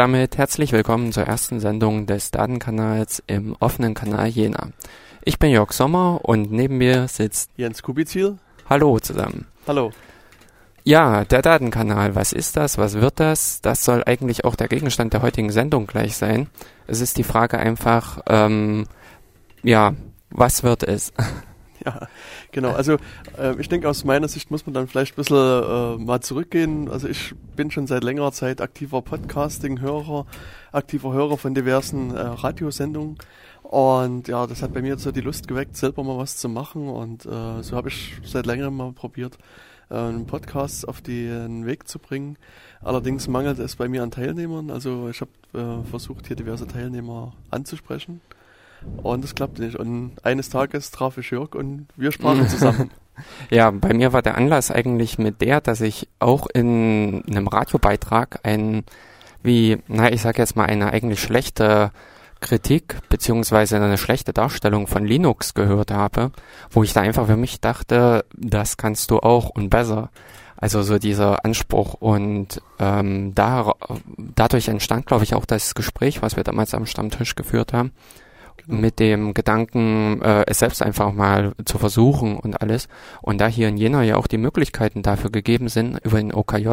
damit herzlich willkommen zur ersten Sendung des Datenkanals im offenen Kanal Jena. Ich bin Jörg Sommer und neben mir sitzt Jens Kubizil. Hallo zusammen. Hallo. Ja, der Datenkanal, was ist das, was wird das? Das soll eigentlich auch der Gegenstand der heutigen Sendung gleich sein. Es ist die Frage einfach, ähm, ja, was wird es? Ja, genau. Also äh, ich denke, aus meiner Sicht muss man dann vielleicht ein bisschen äh, mal zurückgehen. Also ich bin schon seit längerer Zeit aktiver Podcasting-Hörer, aktiver Hörer von diversen äh, Radiosendungen. Und ja, das hat bei mir so die Lust geweckt, selber mal was zu machen. Und äh, so habe ich seit längerem mal probiert, äh, einen Podcast auf den Weg zu bringen. Allerdings mangelt es bei mir an Teilnehmern. Also ich habe äh, versucht, hier diverse Teilnehmer anzusprechen. Und es klappte nicht. Und eines Tages traf ich Jörg und wir sprachen zusammen. Ja, bei mir war der Anlass eigentlich mit der, dass ich auch in einem Radiobeitrag ein, wie, na, ich sag jetzt mal, eine eigentlich schlechte Kritik beziehungsweise eine schlechte Darstellung von Linux gehört habe, wo ich da einfach für mich dachte, das kannst du auch und besser. Also so dieser Anspruch und ähm, da, dadurch entstand, glaube ich, auch das Gespräch, was wir damals am Stammtisch geführt haben genau. mit dem Gedanken, äh, es selbst einfach mal zu versuchen und alles. Und da hier in Jena ja auch die Möglichkeiten dafür gegeben sind über den OKJ,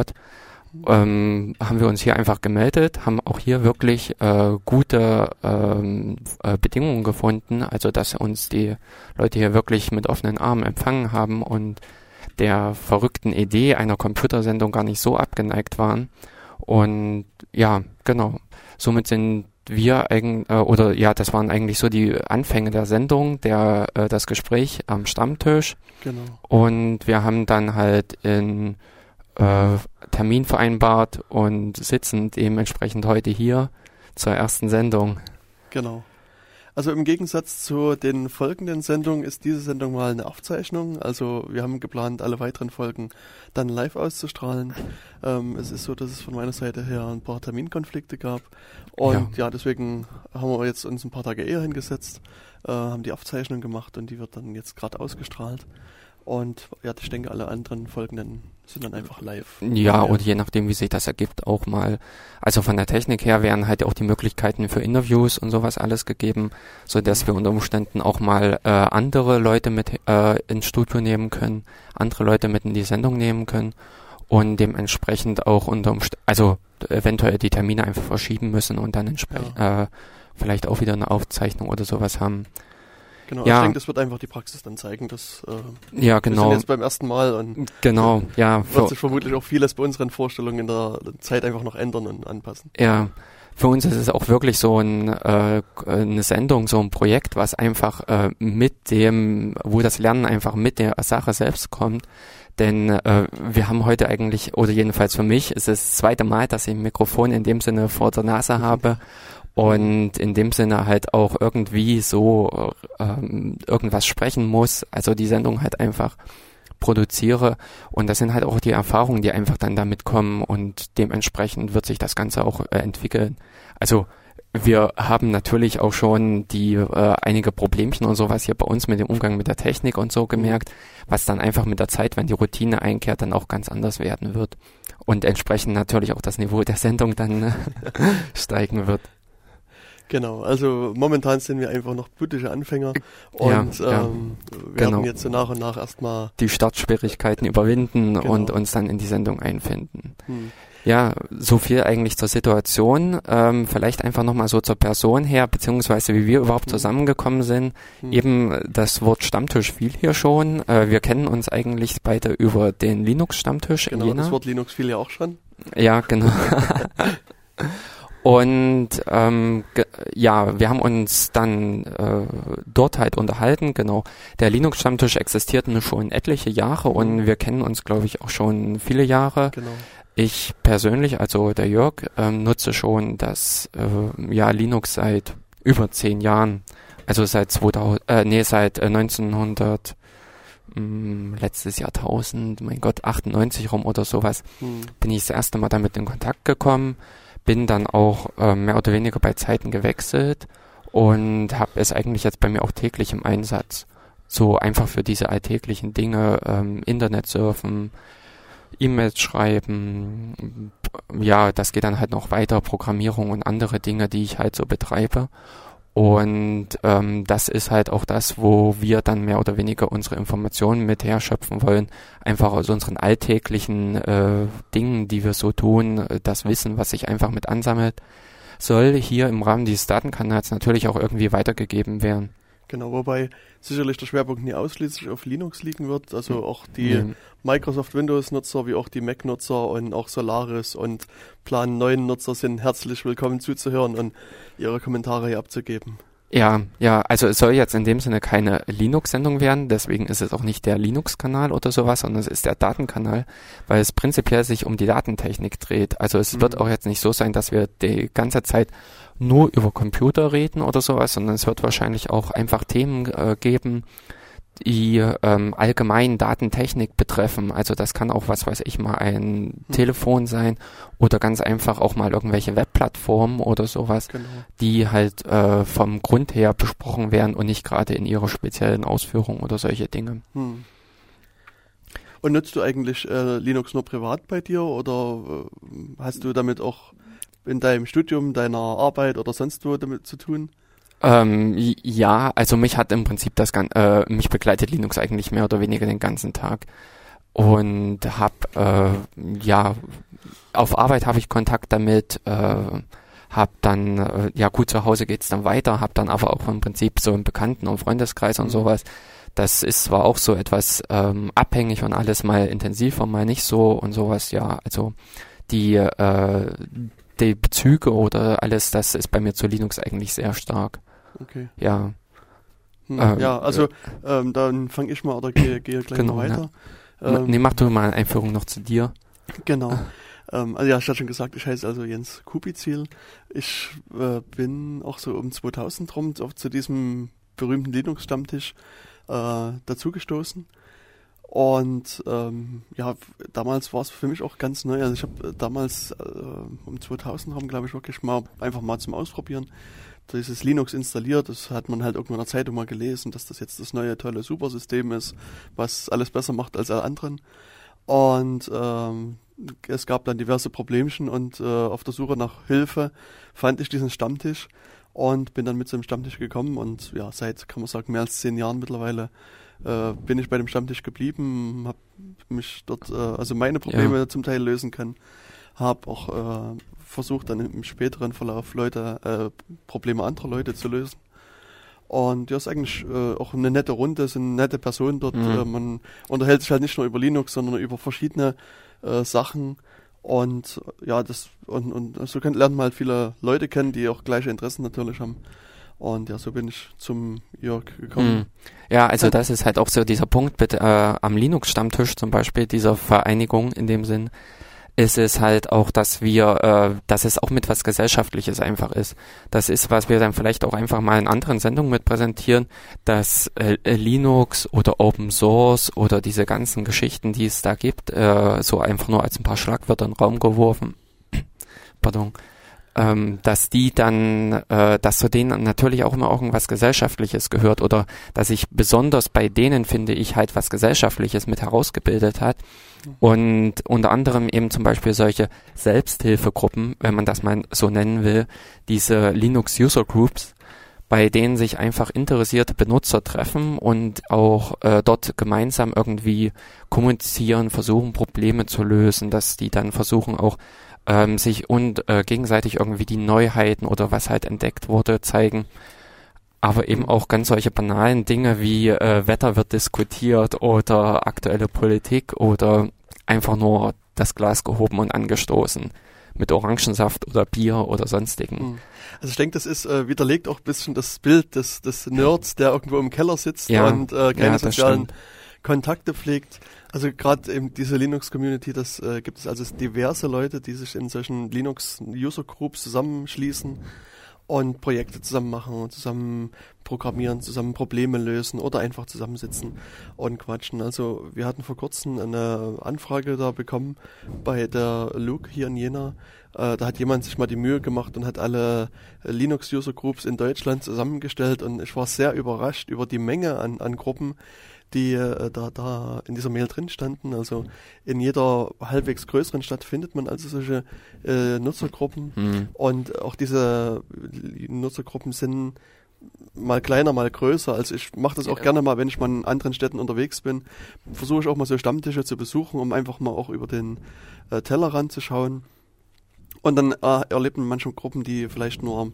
ähm, haben wir uns hier einfach gemeldet, haben auch hier wirklich äh, gute ähm, äh, Bedingungen gefunden, also dass uns die Leute hier wirklich mit offenen Armen empfangen haben und der verrückten Idee einer Computersendung gar nicht so abgeneigt waren. Und ja, genau. Somit sind wir eigentlich, äh, oder ja, das waren eigentlich so die Anfänge der Sendung, der, äh, das Gespräch am Stammtisch. Genau. Und wir haben dann halt in äh, Termin vereinbart und sitzen dementsprechend heute hier zur ersten Sendung. Genau. Also im Gegensatz zu den folgenden Sendungen ist diese Sendung mal eine Aufzeichnung. Also wir haben geplant, alle weiteren Folgen dann live auszustrahlen. Ähm, es ist so, dass es von meiner Seite her ein paar Terminkonflikte gab. Und ja, ja deswegen haben wir jetzt uns ein paar Tage eher hingesetzt, äh, haben die Aufzeichnung gemacht und die wird dann jetzt gerade ausgestrahlt. Und ja, ich denke, alle anderen folgenden sind dann einfach live. Ja, ja, und je nachdem, wie sich das ergibt, auch mal. Also von der Technik her wären halt auch die Möglichkeiten für Interviews und sowas alles gegeben, so dass wir unter Umständen auch mal äh, andere Leute mit äh, ins Studio nehmen können, andere Leute mit in die Sendung nehmen können und dementsprechend auch unter Umständen, also eventuell die Termine einfach verschieben müssen und dann entsprechend ja. äh, vielleicht auch wieder eine Aufzeichnung oder sowas haben. Genau, ja. ich denke, das wird einfach die Praxis dann zeigen, dass äh, ja, genau. wir sind jetzt beim ersten Mal und genau, ja, wird sich vermutlich auch vieles bei unseren Vorstellungen in der Zeit einfach noch ändern und anpassen. Ja, für uns ist es auch wirklich so ein, äh, eine Sendung, so ein Projekt, was einfach äh, mit dem, wo das Lernen einfach mit der Sache selbst kommt. Denn äh, wir haben heute eigentlich, oder jedenfalls für mich, ist es das zweite Mal, dass ich ein Mikrofon in dem Sinne vor der Nase habe und in dem Sinne halt auch irgendwie so ähm, irgendwas sprechen muss, also die Sendung halt einfach produziere und das sind halt auch die Erfahrungen, die einfach dann damit kommen und dementsprechend wird sich das Ganze auch äh, entwickeln. Also wir haben natürlich auch schon die äh, einige Problemchen und sowas hier bei uns mit dem Umgang mit der Technik und so gemerkt, was dann einfach mit der Zeit, wenn die Routine einkehrt, dann auch ganz anders werden wird und entsprechend natürlich auch das Niveau der Sendung dann äh, steigen wird. Genau, also momentan sind wir einfach noch blutige Anfänger und ja, ähm, ja, werden genau. jetzt so nach und nach erstmal die Startschwierigkeiten überwinden genau. und uns dann in die Sendung einfinden. Hm. Ja, so viel eigentlich zur Situation. Ähm, vielleicht einfach nochmal so zur Person her, beziehungsweise wie wir überhaupt hm. zusammengekommen sind. Hm. Eben das Wort Stammtisch fiel hier schon. Äh, wir kennen uns eigentlich beide über den Linux-Stammtisch genau, das Wort Linux fiel ja auch schon. Ja, genau. Und ähm, ja, wir haben uns dann äh, dort halt unterhalten, genau. Der Linux-Stammtisch existiert nur schon etliche Jahre und mhm. wir kennen uns, glaube ich, auch schon viele Jahre. Genau. Ich persönlich, also der Jörg, ähm, nutze schon das äh, ja, Linux seit über zehn Jahren. Also seit 2000, äh, nee, seit äh, 1900 mh, mm, letztes Jahrtausend, mein Gott, 98 rum oder sowas, hm. bin ich das erste Mal damit in Kontakt gekommen bin dann auch äh, mehr oder weniger bei Zeiten gewechselt und habe es eigentlich jetzt bei mir auch täglich im Einsatz. So einfach für diese alltäglichen Dinge, ähm, Internet surfen, E-Mails schreiben, ja, das geht dann halt noch weiter, Programmierung und andere Dinge, die ich halt so betreibe. Und ähm, das ist halt auch das, wo wir dann mehr oder weniger unsere Informationen mit herschöpfen wollen. Einfach aus unseren alltäglichen äh, Dingen, die wir so tun, das Wissen, was sich einfach mit ansammelt, soll hier im Rahmen dieses Datenkanals natürlich auch irgendwie weitergegeben werden. Genau, wobei sicherlich der Schwerpunkt nie ausschließlich auf Linux liegen wird. Also auch die mhm. Microsoft Windows-Nutzer wie auch die Mac-Nutzer und auch Solaris und Plan 9-Nutzer sind herzlich willkommen zuzuhören und ihre Kommentare hier abzugeben. Ja, ja, also es soll jetzt in dem Sinne keine Linux-Sendung werden, deswegen ist es auch nicht der Linux-Kanal oder sowas, sondern es ist der Datenkanal, weil es prinzipiell sich um die Datentechnik dreht. Also es mhm. wird auch jetzt nicht so sein, dass wir die ganze Zeit nur über Computer reden oder sowas, sondern es wird wahrscheinlich auch einfach Themen äh, geben, die ähm, allgemein Datentechnik betreffen. Also das kann auch, was weiß ich mal, ein hm. Telefon sein oder ganz einfach auch mal irgendwelche Webplattformen oder sowas, genau. die halt äh, vom Grund her besprochen werden und nicht gerade in ihrer speziellen Ausführung oder solche Dinge. Hm. Und nutzt du eigentlich äh, Linux nur privat bei dir oder äh, hast du damit auch in deinem Studium, deiner Arbeit oder sonst wo damit zu tun? Ähm, ja, also mich hat im Prinzip das äh, mich begleitet Linux eigentlich mehr oder weniger den ganzen Tag und hab äh, ja auf Arbeit habe ich Kontakt damit, äh, hab dann äh, ja gut zu Hause geht's dann weiter, hab dann aber auch im Prinzip so im Bekannten- und Freundeskreis und mhm. sowas. Das ist zwar auch so etwas ähm, abhängig und alles mal intensiver, mal nicht so und sowas. Ja, also die äh, die Bezüge oder alles, das ist bei mir zu Linux eigentlich sehr stark. Okay. Ja. Hm, ähm, ja, also ähm, dann fange ich mal oder gehe, gehe gleich genau, mal weiter. Ja. Ähm, nee, mach du mal eine Einführung noch zu dir. Genau. ähm, also ja, ich hatte schon gesagt, ich heiße also Jens Kubizil. Ich äh, bin auch so um 2000 rum auf, zu diesem berühmten Linux-Stammtisch äh, dazugestoßen. Und ähm, ja, damals war es für mich auch ganz neu. Also ich habe damals äh, um 2000 rum, glaube ich, wirklich mal einfach mal zum Ausprobieren dieses Linux installiert. Das hat man halt irgendwo in der Zeitung mal gelesen, dass das jetzt das neue tolle Supersystem ist, was alles besser macht als alle anderen. Und ähm, es gab dann diverse Problemchen und äh, auf der Suche nach Hilfe fand ich diesen Stammtisch und bin dann mit zum Stammtisch gekommen und ja, seit, kann man sagen, mehr als zehn Jahren mittlerweile äh, bin ich bei dem Stammtisch geblieben, habe mich dort, äh, also meine Probleme ja. zum Teil lösen können, habe auch äh, versucht dann im späteren Verlauf Leute, äh, Probleme anderer Leute zu lösen. Und ja, ist eigentlich äh, auch eine nette Runde, sind nette Personen dort. Mhm. Äh, man unterhält sich halt nicht nur über Linux, sondern über verschiedene äh, Sachen. Und ja, das und, und so lernt man halt viele Leute kennen, die auch gleiche Interessen natürlich haben. Und ja, so bin ich zum Jörg gekommen. Mhm. Ja, also das ist halt auch so dieser Punkt mit äh, am Linux-Stammtisch zum Beispiel, dieser Vereinigung in dem Sinn, ist es halt auch, dass wir, äh, dass es auch mit was Gesellschaftliches einfach ist. Das ist, was wir dann vielleicht auch einfach mal in anderen Sendungen mit präsentieren, dass äh, Linux oder Open Source oder diese ganzen Geschichten, die es da gibt, äh, so einfach nur als ein paar Schlagwörter in den Raum geworfen. Pardon ähm, dass die dann, äh, dass zu denen natürlich auch immer irgendwas Gesellschaftliches gehört oder dass sich besonders bei denen, finde ich, halt was Gesellschaftliches mit herausgebildet hat. Und unter anderem eben zum Beispiel solche Selbsthilfegruppen, wenn man das mal so nennen will, diese Linux User Groups, bei denen sich einfach interessierte Benutzer treffen und auch äh, dort gemeinsam irgendwie kommunizieren, versuchen Probleme zu lösen, dass die dann versuchen auch ähm, sich und äh, gegenseitig irgendwie die Neuheiten oder was halt entdeckt wurde zeigen. Aber eben auch ganz solche banalen Dinge wie äh, Wetter wird diskutiert oder aktuelle Politik oder einfach nur das Glas gehoben und angestoßen mit Orangensaft oder Bier oder sonstigen. Hm. Also ich denke, das ist äh, widerlegt auch ein bisschen das Bild des, des Nerds, der irgendwo im Keller sitzt ja, und äh, keine ja, sozialen stimmt. Kontakte pflegt. Also gerade eben diese Linux-Community, das äh, gibt es also diverse Leute, die sich in solchen Linux-User-Groups zusammenschließen und Projekte zusammen machen, zusammen programmieren, zusammen Probleme lösen oder einfach zusammensitzen und quatschen. Also wir hatten vor kurzem eine Anfrage da bekommen bei der Luke hier in Jena. Äh, da hat jemand sich mal die Mühe gemacht und hat alle Linux-User-Groups in Deutschland zusammengestellt und ich war sehr überrascht über die Menge an, an Gruppen, die äh, da, da in dieser Mail drin standen. Also in jeder halbwegs größeren Stadt findet man also solche äh, Nutzergruppen. Mhm. Und auch diese Nutzergruppen sind mal kleiner, mal größer. Also ich mache das auch ja. gerne mal, wenn ich mal in anderen Städten unterwegs bin, versuche ich auch mal so Stammtische zu besuchen, um einfach mal auch über den äh, Tellerrand zu schauen. Und dann äh, erlebt man manchmal Gruppen, die vielleicht nur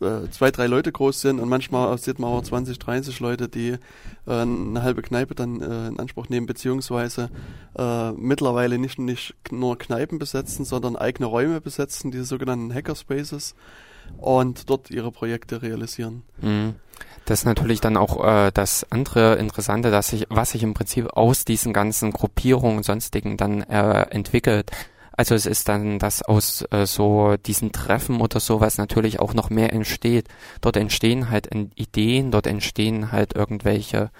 äh, zwei, drei Leute groß sind und manchmal sieht man auch 20, 30 Leute, die äh, eine halbe Kneipe dann äh, in Anspruch nehmen, beziehungsweise äh, mittlerweile nicht, nicht nur Kneipen besetzen, sondern eigene Räume besetzen, diese sogenannten Hackerspaces und dort ihre Projekte realisieren. Mhm. Das ist natürlich dann auch äh, das andere Interessante, dass sich, was sich im Prinzip aus diesen ganzen Gruppierungen und sonstigen dann äh, entwickelt. Also es ist dann, dass aus äh, so diesen Treffen oder sowas natürlich auch noch mehr entsteht. Dort entstehen halt Ideen, dort entstehen halt irgendwelche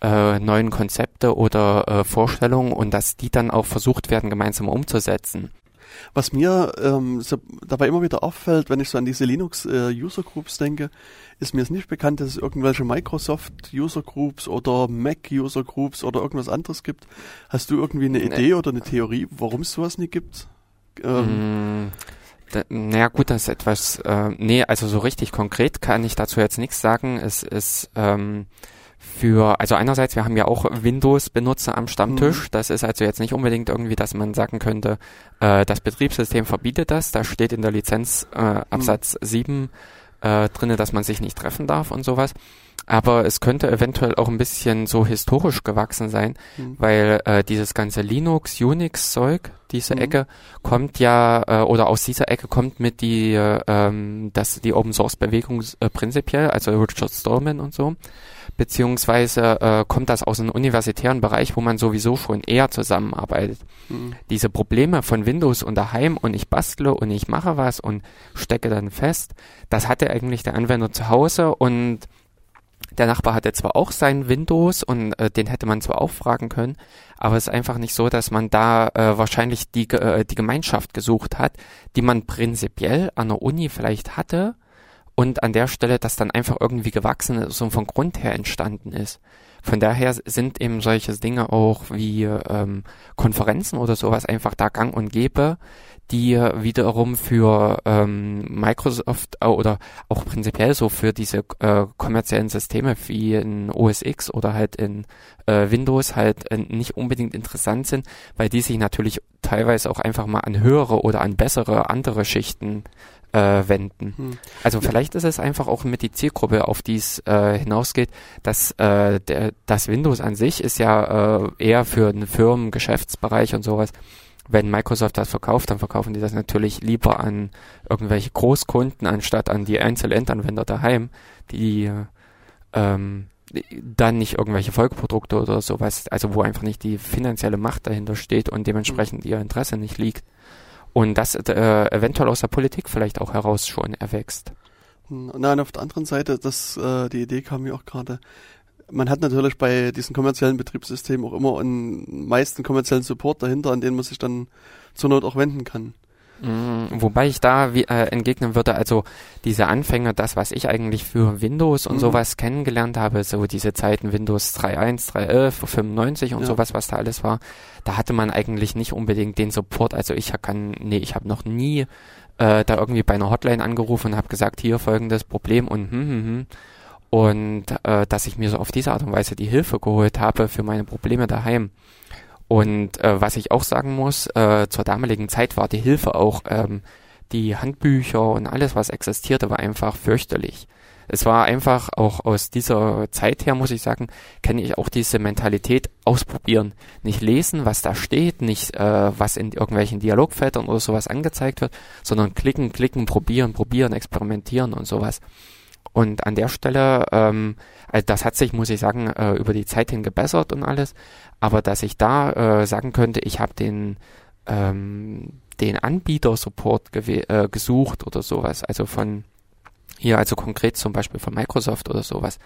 äh, neuen Konzepte oder äh, Vorstellungen und dass die dann auch versucht werden, gemeinsam umzusetzen. Was mir ähm, so dabei immer wieder auffällt, wenn ich so an diese Linux äh, User Groups denke, ist mir es nicht bekannt, dass es irgendwelche Microsoft User Groups oder Mac User Groups oder irgendwas anderes gibt. Hast du irgendwie eine Idee oder eine Theorie, warum es sowas nicht gibt? Ähm, mm. Da, naja gut, das ist etwas, äh, nee, also so richtig konkret kann ich dazu jetzt nichts sagen. Es ist ähm, für, also einerseits, wir haben ja auch Windows-Benutzer am Stammtisch. Mhm. Das ist also jetzt nicht unbedingt irgendwie, dass man sagen könnte, äh, das Betriebssystem verbietet das. Da steht in der Lizenz äh, Absatz mhm. 7 äh, drinne, dass man sich nicht treffen darf und sowas. Aber es könnte eventuell auch ein bisschen so historisch gewachsen sein, mhm. weil äh, dieses ganze Linux, Unix-Zeug, diese mhm. Ecke, kommt ja, äh, oder aus dieser Ecke kommt mit die, äh, ähm, das, die Open-Source-Bewegung äh, prinzipiell, also Richard Stallman und so beziehungsweise äh, kommt das aus einem universitären Bereich, wo man sowieso schon eher zusammenarbeitet. Mhm. Diese Probleme von Windows und daheim und ich bastle und ich mache was und stecke dann fest, das hatte eigentlich der Anwender zu Hause und der Nachbar hatte zwar auch sein Windows und äh, den hätte man zwar auch fragen können, aber es ist einfach nicht so, dass man da äh, wahrscheinlich die, äh, die Gemeinschaft gesucht hat, die man prinzipiell an der Uni vielleicht hatte, und an der Stelle das dann einfach irgendwie gewachsen ist und von Grund her entstanden ist. Von daher sind eben solche Dinge auch wie ähm, Konferenzen oder sowas einfach da gang und gäbe, die wiederum für ähm, Microsoft äh, oder auch prinzipiell so für diese äh, kommerziellen Systeme wie in OS X oder halt in äh, Windows halt äh, nicht unbedingt interessant sind, weil die sich natürlich teilweise auch einfach mal an höhere oder an bessere andere Schichten äh, wenden. Hm. Also vielleicht ist es einfach auch mit die Zielgruppe, auf die es äh, hinausgeht, dass äh, der, das Windows an sich ist ja äh, eher für einen Firmen, Geschäftsbereich und sowas. Wenn Microsoft das verkauft, dann verkaufen die das natürlich lieber an irgendwelche Großkunden anstatt an die Einzelendanwender daheim, die ähm, dann nicht irgendwelche Folgeprodukte oder sowas, also wo einfach nicht die finanzielle Macht dahinter steht und dementsprechend ihr Interesse nicht liegt und das äh, eventuell aus der Politik vielleicht auch heraus schon erwächst. Nein, auf der anderen Seite, das, äh, die Idee kam mir auch gerade. Man hat natürlich bei diesen kommerziellen Betriebssystemen auch immer einen meisten kommerziellen Support dahinter, an den man sich dann zur Not auch wenden kann. Mhm, wobei ich da wie, äh, entgegnen würde, also diese Anfänge, das, was ich eigentlich für Windows und mhm. sowas kennengelernt habe, so diese Zeiten Windows 3.1, 3.11, 95 und ja. sowas, was da alles war, da hatte man eigentlich nicht unbedingt den Support. Also ich kann, nee, ich habe noch nie äh, da irgendwie bei einer Hotline angerufen und habe gesagt, hier folgendes Problem und hm, hm, hm. Und äh, dass ich mir so auf diese Art und Weise die Hilfe geholt habe für meine Probleme daheim. Und äh, was ich auch sagen muss, äh, zur damaligen Zeit war die Hilfe auch, ähm, die Handbücher und alles, was existierte, war einfach fürchterlich. Es war einfach auch aus dieser Zeit her, muss ich sagen, kenne ich auch diese Mentalität ausprobieren. Nicht lesen, was da steht, nicht äh, was in irgendwelchen Dialogfeldern oder sowas angezeigt wird, sondern klicken, klicken, probieren, probieren, experimentieren und sowas. Und an der Stelle, ähm, also das hat sich, muss ich sagen, äh, über die Zeit hin gebessert und alles. Aber dass ich da äh, sagen könnte, ich habe den ähm, den Anbieter-Support äh, gesucht oder sowas, also von Hier also konkret zum Beispiel von Microsoft oder sowas,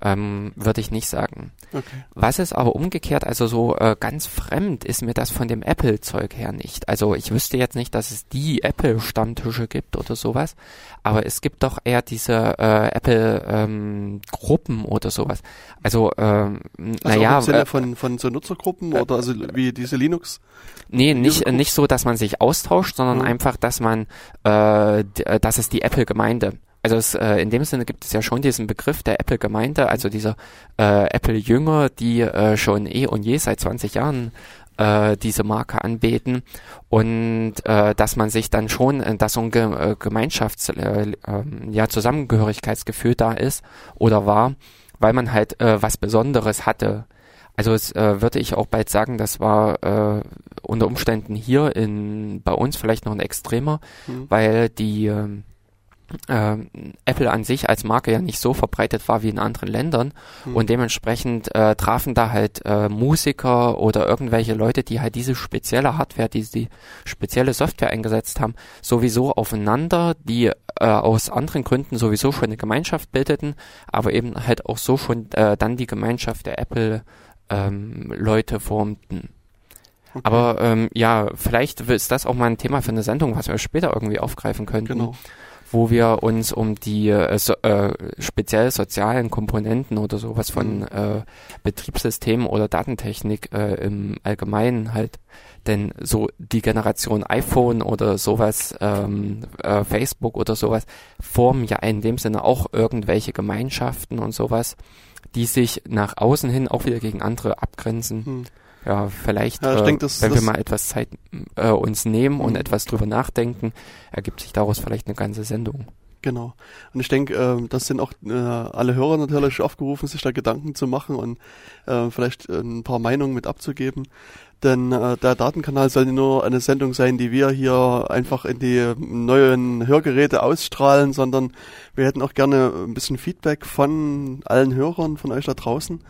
ähm, würde ich nicht sagen. Okay. Was ist aber umgekehrt, also so äh, ganz fremd ist mir das von dem Apple-Zeug her nicht. Also ich wüsste jetzt nicht, dass es die Apple-Stammtische gibt oder sowas, aber es gibt doch eher diese äh, Apple-Gruppen ähm, oder sowas. Also, ähm, Also naja, im Sinne äh, von, von so Nutzergruppen oder also wie diese Linux? Nee, nicht, nicht so, dass man sich austauscht, sondern Mhm. einfach, dass man, äh, äh, dass es die Apple-Gemeinde. Also es, äh, in dem Sinne gibt es ja schon diesen Begriff der Apple-Gemeinde, also dieser äh, Apple-Jünger, die äh, schon eh und je seit 20 Jahren äh, diese Marke anbeten und äh, dass man sich dann schon, äh, dass so ein Ge äh, Gemeinschafts-, äh, ähm, ja, Zusammengehörigkeitsgefühl da ist oder war, weil man halt äh, was Besonderes hatte. Also es äh, würde ich auch bald sagen, das war äh, unter Umständen hier in bei uns vielleicht noch ein extremer, Hm. weil die ähm, Apple an sich als Marke ja nicht so verbreitet war wie in anderen Ländern Hm. und dementsprechend äh, trafen da halt äh, Musiker oder irgendwelche Leute, die halt diese spezielle Hardware, die die spezielle Software eingesetzt haben, sowieso aufeinander, die äh, aus anderen Gründen sowieso schon eine Gemeinschaft bildeten, aber eben halt auch so schon äh, dann die Gemeinschaft der Apple ähm, Leute formten. Okay. Aber ähm, ja, vielleicht ist das auch mal ein Thema für eine Sendung, was wir später irgendwie aufgreifen könnten Genau. Wo wir uns um die äh, so, äh, speziell sozialen Komponenten oder sowas von Mhm. äh, Betriebssystemen oder Datentechnik äh, im Allgemeinen halt, denn so die Generation iPhone oder sowas, ähm, äh, Facebook oder sowas, formen ja in dem Sinne auch irgendwelche Gemeinschaften und sowas, die sich nach außen hin auch wieder gegen andere abgrenzen. Hm. Ja, vielleicht, Ja, äh, denk, das- wenn wir das- mal etwas Zeit äh, uns nehmen und Mhm. etwas drüber nachdenken, ergibt sich daraus vielleicht eine ganze Sendung. Genau. Und ich denke, ähm, das sind auch äh, alle Hörer natürlich aufgerufen, sich da Gedanken zu machen und äh, vielleicht äh, ein paar Meinungen mit abzugeben. Denn äh, der Datenkanal soll nicht nur eine Sendung sein, die wir hier einfach in die neuen Hörgeräte ausstrahlen, sondern wir hätten auch gerne ein bisschen Feedback von allen Hörern, von euch da draußen.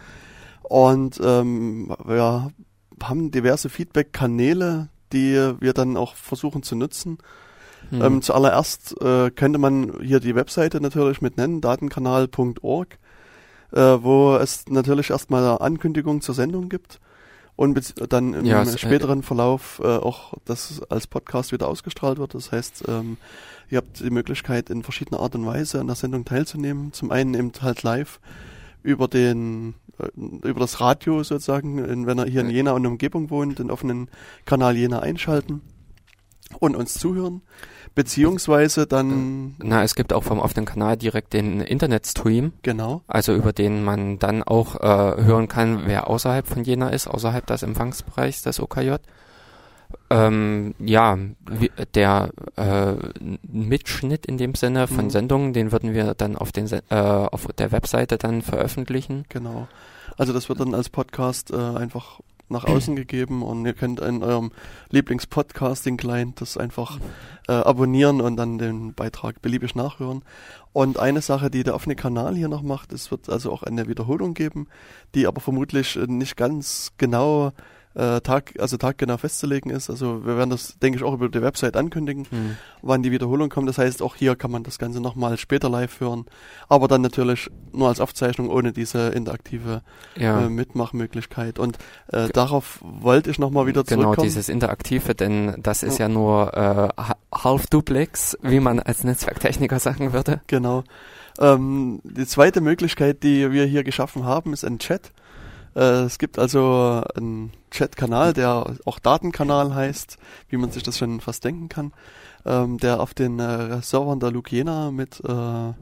Und ähm, wir haben diverse Feedback-Kanäle, die wir dann auch versuchen zu nutzen. Hm. Ähm, zuallererst äh, könnte man hier die Webseite natürlich mit nennen, datenkanal.org, äh, wo es natürlich erstmal eine Ankündigung zur Sendung gibt und dann im Ja, späteren Verlauf äh, auch das als Podcast wieder ausgestrahlt wird. Das heißt, ähm, ihr habt die Möglichkeit in verschiedener Art und Weise an der Sendung teilzunehmen. Zum einen eben halt live über den äh, über das Radio sozusagen, wenn er hier in Jena und Umgebung wohnt, den offenen Kanal Jena einschalten und uns zuhören, beziehungsweise dann Na, es gibt auch vom offenen Kanal direkt den Internetstream, genau. Also über den man dann auch äh, hören kann, wer außerhalb von Jena ist, außerhalb des Empfangsbereichs des OKJ. Ähm, ja, der äh, Mitschnitt in dem Sinne von Mhm. Sendungen, den würden wir dann auf den äh, auf der Webseite dann veröffentlichen. genau. Also das wird dann als Podcast äh, einfach nach außen gegeben und ihr könnt in eurem Lieblings-Podcasting-Client das einfach äh, abonnieren und dann den Beitrag beliebig nachhören. Und eine Sache, die der offene Kanal hier noch macht, es wird also auch eine Wiederholung geben, die aber vermutlich nicht ganz genau äh, Tag, also taggenau festzulegen ist. Also wir werden das, denke ich, auch über die Website ankündigen, Hm. wann die Wiederholung kommt. Das heißt, auch hier kann man das Ganze nochmal später live hören, aber dann natürlich nur als Aufzeichnung ohne diese interaktive Ja. äh, Mitmachmöglichkeit. Und äh, darauf wollte ich nochmal wieder Genau, zurückkommen. dieses Interaktive, denn das ist Ja. ja nur äh, ha- Half-Duplex, wie man als Netzwerktechniker sagen würde. Genau. Ähm, die zweite Möglichkeit, die wir hier geschaffen haben, ist ein Chat. Äh, es gibt also einen Chat-Kanal, der auch Datenkanal heißt, wie man sich das schon fast denken kann, ähm, der auf den äh, Servern der Lukiena mit äh,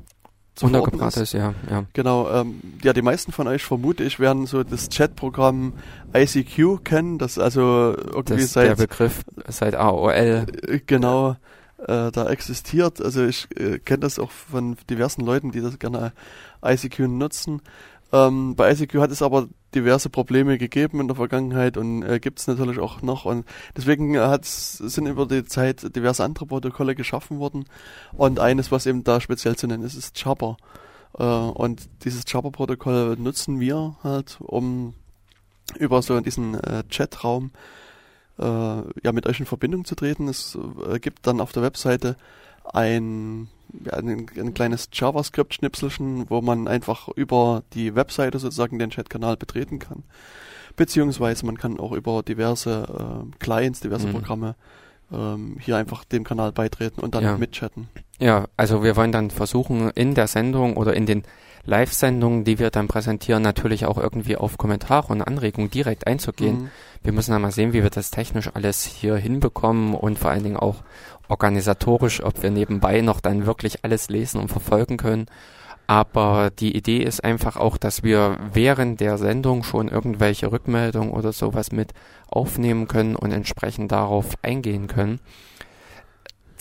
Untergebracht ist, ja, ja. Genau, ähm, ja, die meisten von euch vermute ich werden so das Chatprogramm ICQ kennen, das also irgendwie Das, der seit Begriff seit AOL. äh, genau äh, da existiert. Also ich äh, kenne das auch von diversen Leuten, die das gerne ICQ nutzen. Ähm, bei ICQ hat es aber diverse Probleme gegeben in der Vergangenheit und äh, gibt es natürlich auch noch. Und deswegen hat's, sind über die Zeit diverse andere Protokolle geschaffen worden. Und eines, was eben da speziell zu nennen ist, ist Jabber. Äh, und dieses Jabber-Protokoll nutzen wir halt, um über so diesen äh, Chatraum äh, ja mit euch in Verbindung zu treten. Es äh, gibt dann auf der Webseite ein ja, ein, ein kleines JavaScript-Schnipselchen, wo man einfach über die Webseite sozusagen den Chatkanal betreten kann. Beziehungsweise man kann auch über diverse äh, Clients, diverse Mhm. Programme ähm, hier einfach dem Kanal beitreten und dann Ja. mitchatten. Ja, also wir wollen dann versuchen, in der Sendung oder in den Live-Sendungen, die wir dann präsentieren, natürlich auch irgendwie auf Kommentare und Anregungen direkt einzugehen. Mhm. Wir müssen dann mal sehen, wie wir das technisch alles hier hinbekommen und vor allen Dingen auch organisatorisch, ob wir nebenbei noch dann wirklich alles lesen und verfolgen können. Aber die Idee ist einfach auch, dass wir während der Sendung schon irgendwelche Rückmeldungen oder sowas mit aufnehmen können und entsprechend darauf eingehen können.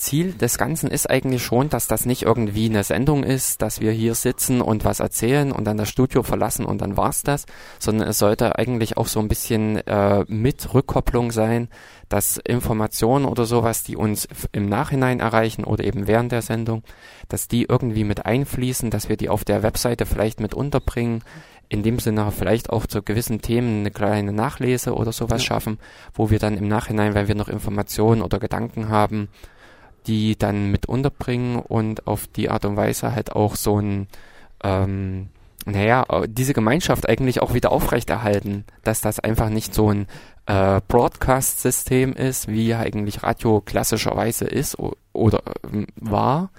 Ziel des Ganzen ist eigentlich schon, dass das nicht irgendwie eine Sendung ist, dass wir hier sitzen und was erzählen und dann das Studio verlassen und dann war's das, sondern es sollte eigentlich auch so ein bisschen äh, mit Rückkopplung sein, dass Informationen oder sowas, die uns im Nachhinein erreichen oder eben während der Sendung, dass die irgendwie mit einfließen, dass wir die auf der Webseite vielleicht mit unterbringen, in dem Sinne vielleicht auch zu gewissen Themen eine kleine Nachlese oder sowas Ja. schaffen, wo wir dann im Nachhinein, wenn wir noch Informationen oder Gedanken haben, die dann mit unterbringen und auf die Art und Weise halt auch so ein, ähm, naja, äh, diese Gemeinschaft eigentlich auch wieder aufrechterhalten, dass das einfach nicht so ein äh, Broadcast-System ist, wie eigentlich Radio klassischerweise ist oder ähm, war.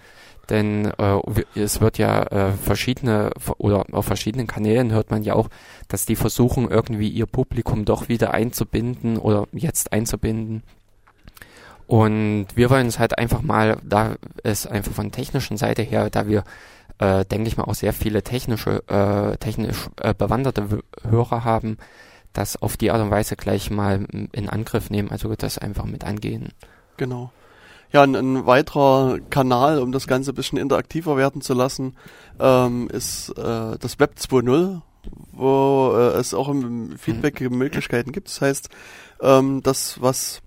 Denn äh, es wird ja äh, verschiedene oder auf verschiedenen Kanälen hört man ja auch, dass die versuchen irgendwie ihr Publikum doch wieder einzubinden oder jetzt einzubinden. Und wir wollen es halt einfach mal, da es einfach von technischen Seite her, da wir, äh, denke ich mal, auch sehr viele technische, äh, technisch äh, bewanderte Hörer haben, das auf die Art und Weise gleich mal in Angriff nehmen, also das einfach mit angehen. Genau. Ja, ein, ein weiterer Kanal, um das Ganze ein bisschen interaktiver werden zu lassen, ähm, ist äh, das Web 2.0, wo äh, es auch im Feedback Möglichkeiten gibt. Das heißt, ähm, das, was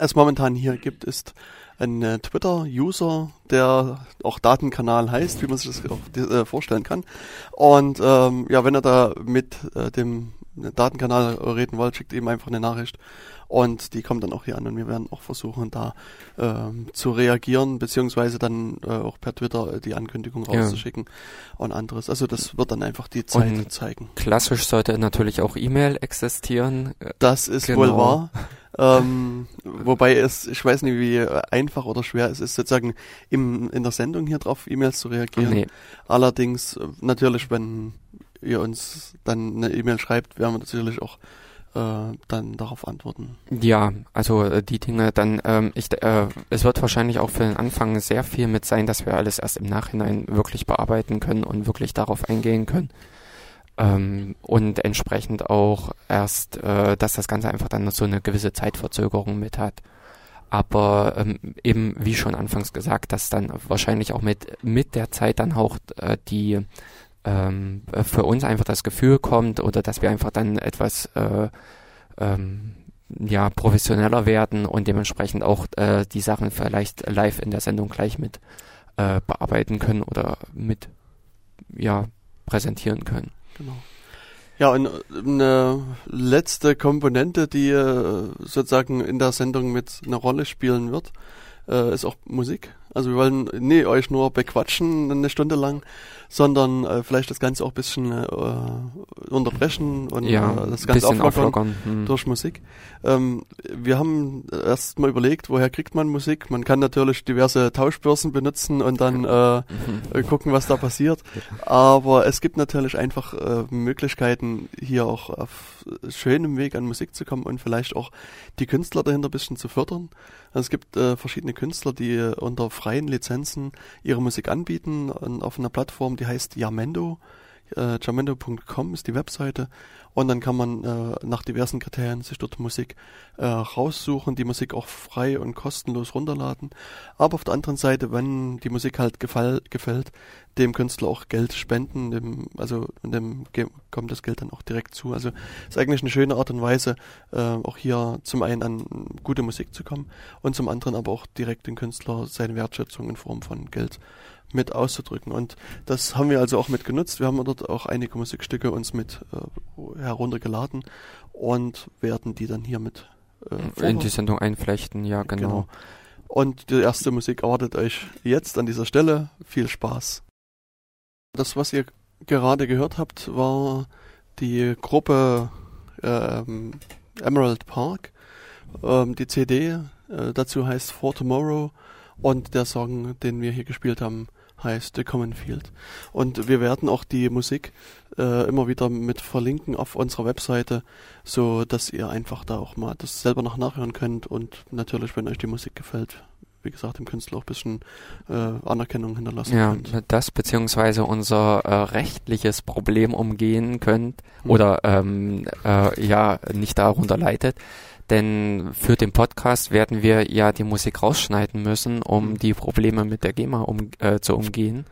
es momentan hier gibt, ist ein äh, Twitter-User, der auch Datenkanal heißt, wie man sich das auch äh, vorstellen kann. Und ähm, ja, wenn er da mit äh, dem Datenkanal reden wollt, schickt ihm einfach eine Nachricht und die kommt dann auch hier an und wir werden auch versuchen, da ähm, zu reagieren, beziehungsweise dann äh, auch per Twitter äh, die Ankündigung Ja. rauszuschicken und anderes. Also das wird dann einfach die Zeit Und- zeigen. Klassisch sollte natürlich auch E-Mail existieren. Äh, Das ist Genau. wohl wahr. Ähm, wobei es, ich weiß nicht, wie einfach oder schwer es ist, sozusagen im, in der Sendung hier drauf E-Mails zu reagieren. Nee, Allerdings, äh, natürlich, wenn ihr uns dann eine E-Mail schreibt, werden wir natürlich auch äh, dann darauf antworten. Ja, also äh, die Dinge dann, ähm, ich, äh, es wird wahrscheinlich auch für den Anfang sehr viel mit sein, dass wir alles erst im Nachhinein wirklich bearbeiten können und wirklich darauf eingehen können. Ähm, und entsprechend auch erst, äh, dass das Ganze einfach dann so eine gewisse Zeitverzögerung mit hat. Aber ähm, eben, wie schon anfangs gesagt, dass dann wahrscheinlich auch mit, mit der Zeit dann auch äh, die ähm, äh, für uns einfach das Gefühl kommt oder dass wir einfach dann etwas äh, ähm, ja, professioneller werden und dementsprechend auch äh, die Sachen vielleicht live in der Sendung gleich mit äh, bearbeiten können oder mit ja, präsentieren können. Genau. Ja, und äh, eine letzte Komponente, die äh, sozusagen in der Sendung mit einer Rolle spielen wird, äh, ist auch Musik. Also wir wollen nie euch nur bequatschen eine Stunde lang, sondern äh, vielleicht das Ganze auch ein bisschen äh, unterbrechen und ja, äh, das Ganze auflockern auflockern. Hm. durch Musik. Ähm, wir haben erst mal überlegt, woher kriegt man Musik? Man kann natürlich diverse Tauschbörsen benutzen und dann äh, gucken, was da passiert. Aber es gibt natürlich einfach äh, Möglichkeiten, hier auch auf schönem Weg an Musik zu kommen und vielleicht auch die Künstler dahinter ein bisschen zu fördern. Also es gibt äh, verschiedene Künstler, die äh, unter freien Lizenzen ihre Musik anbieten auf einer Plattform, die heißt Jamendo. Äh, jamendo.com ist die Webseite und dann kann man äh, nach diversen Kriterien sich dort Musik äh, raussuchen, die Musik auch frei und kostenlos runterladen. Aber auf der anderen Seite, wenn die Musik halt gefall, gefällt, dem Künstler auch Geld spenden, dem, also dem kommt das Geld dann auch direkt zu. Also ist eigentlich eine schöne Art und Weise, äh, auch hier zum einen an gute Musik zu kommen und zum anderen aber auch direkt den Künstler seine Wertschätzung in Form von Geld mit auszudrücken. Und das haben wir also auch mit genutzt. Wir haben dort auch einige Musikstücke uns mit äh, heruntergeladen und werden die dann hier mit äh, in die Sendung einflechten, ja genau. Genau. Und die erste Musik erwartet euch jetzt an dieser Stelle. Viel Spaß. Das, was ihr gerade gehört habt, war die Gruppe ähm, Emerald Park. Ähm, die CD äh, dazu heißt For Tomorrow und der Song, den wir hier gespielt haben, heißt The Common Field. Und wir werden auch die Musik äh, immer wieder mit verlinken auf unserer Webseite, so dass ihr einfach da auch mal das selber noch nachhören könnt und natürlich, wenn euch die Musik gefällt, wie gesagt, dem Künstler auch ein bisschen äh, Anerkennung hinterlassen ja, könnt. das beziehungsweise unser äh, rechtliches Problem umgehen könnt hm. oder ähm, äh, ja nicht darunter leidet. Denn für den Podcast werden wir ja die Musik rausschneiden müssen, um hm. die Probleme mit der GEMA um, äh, zu umgehen.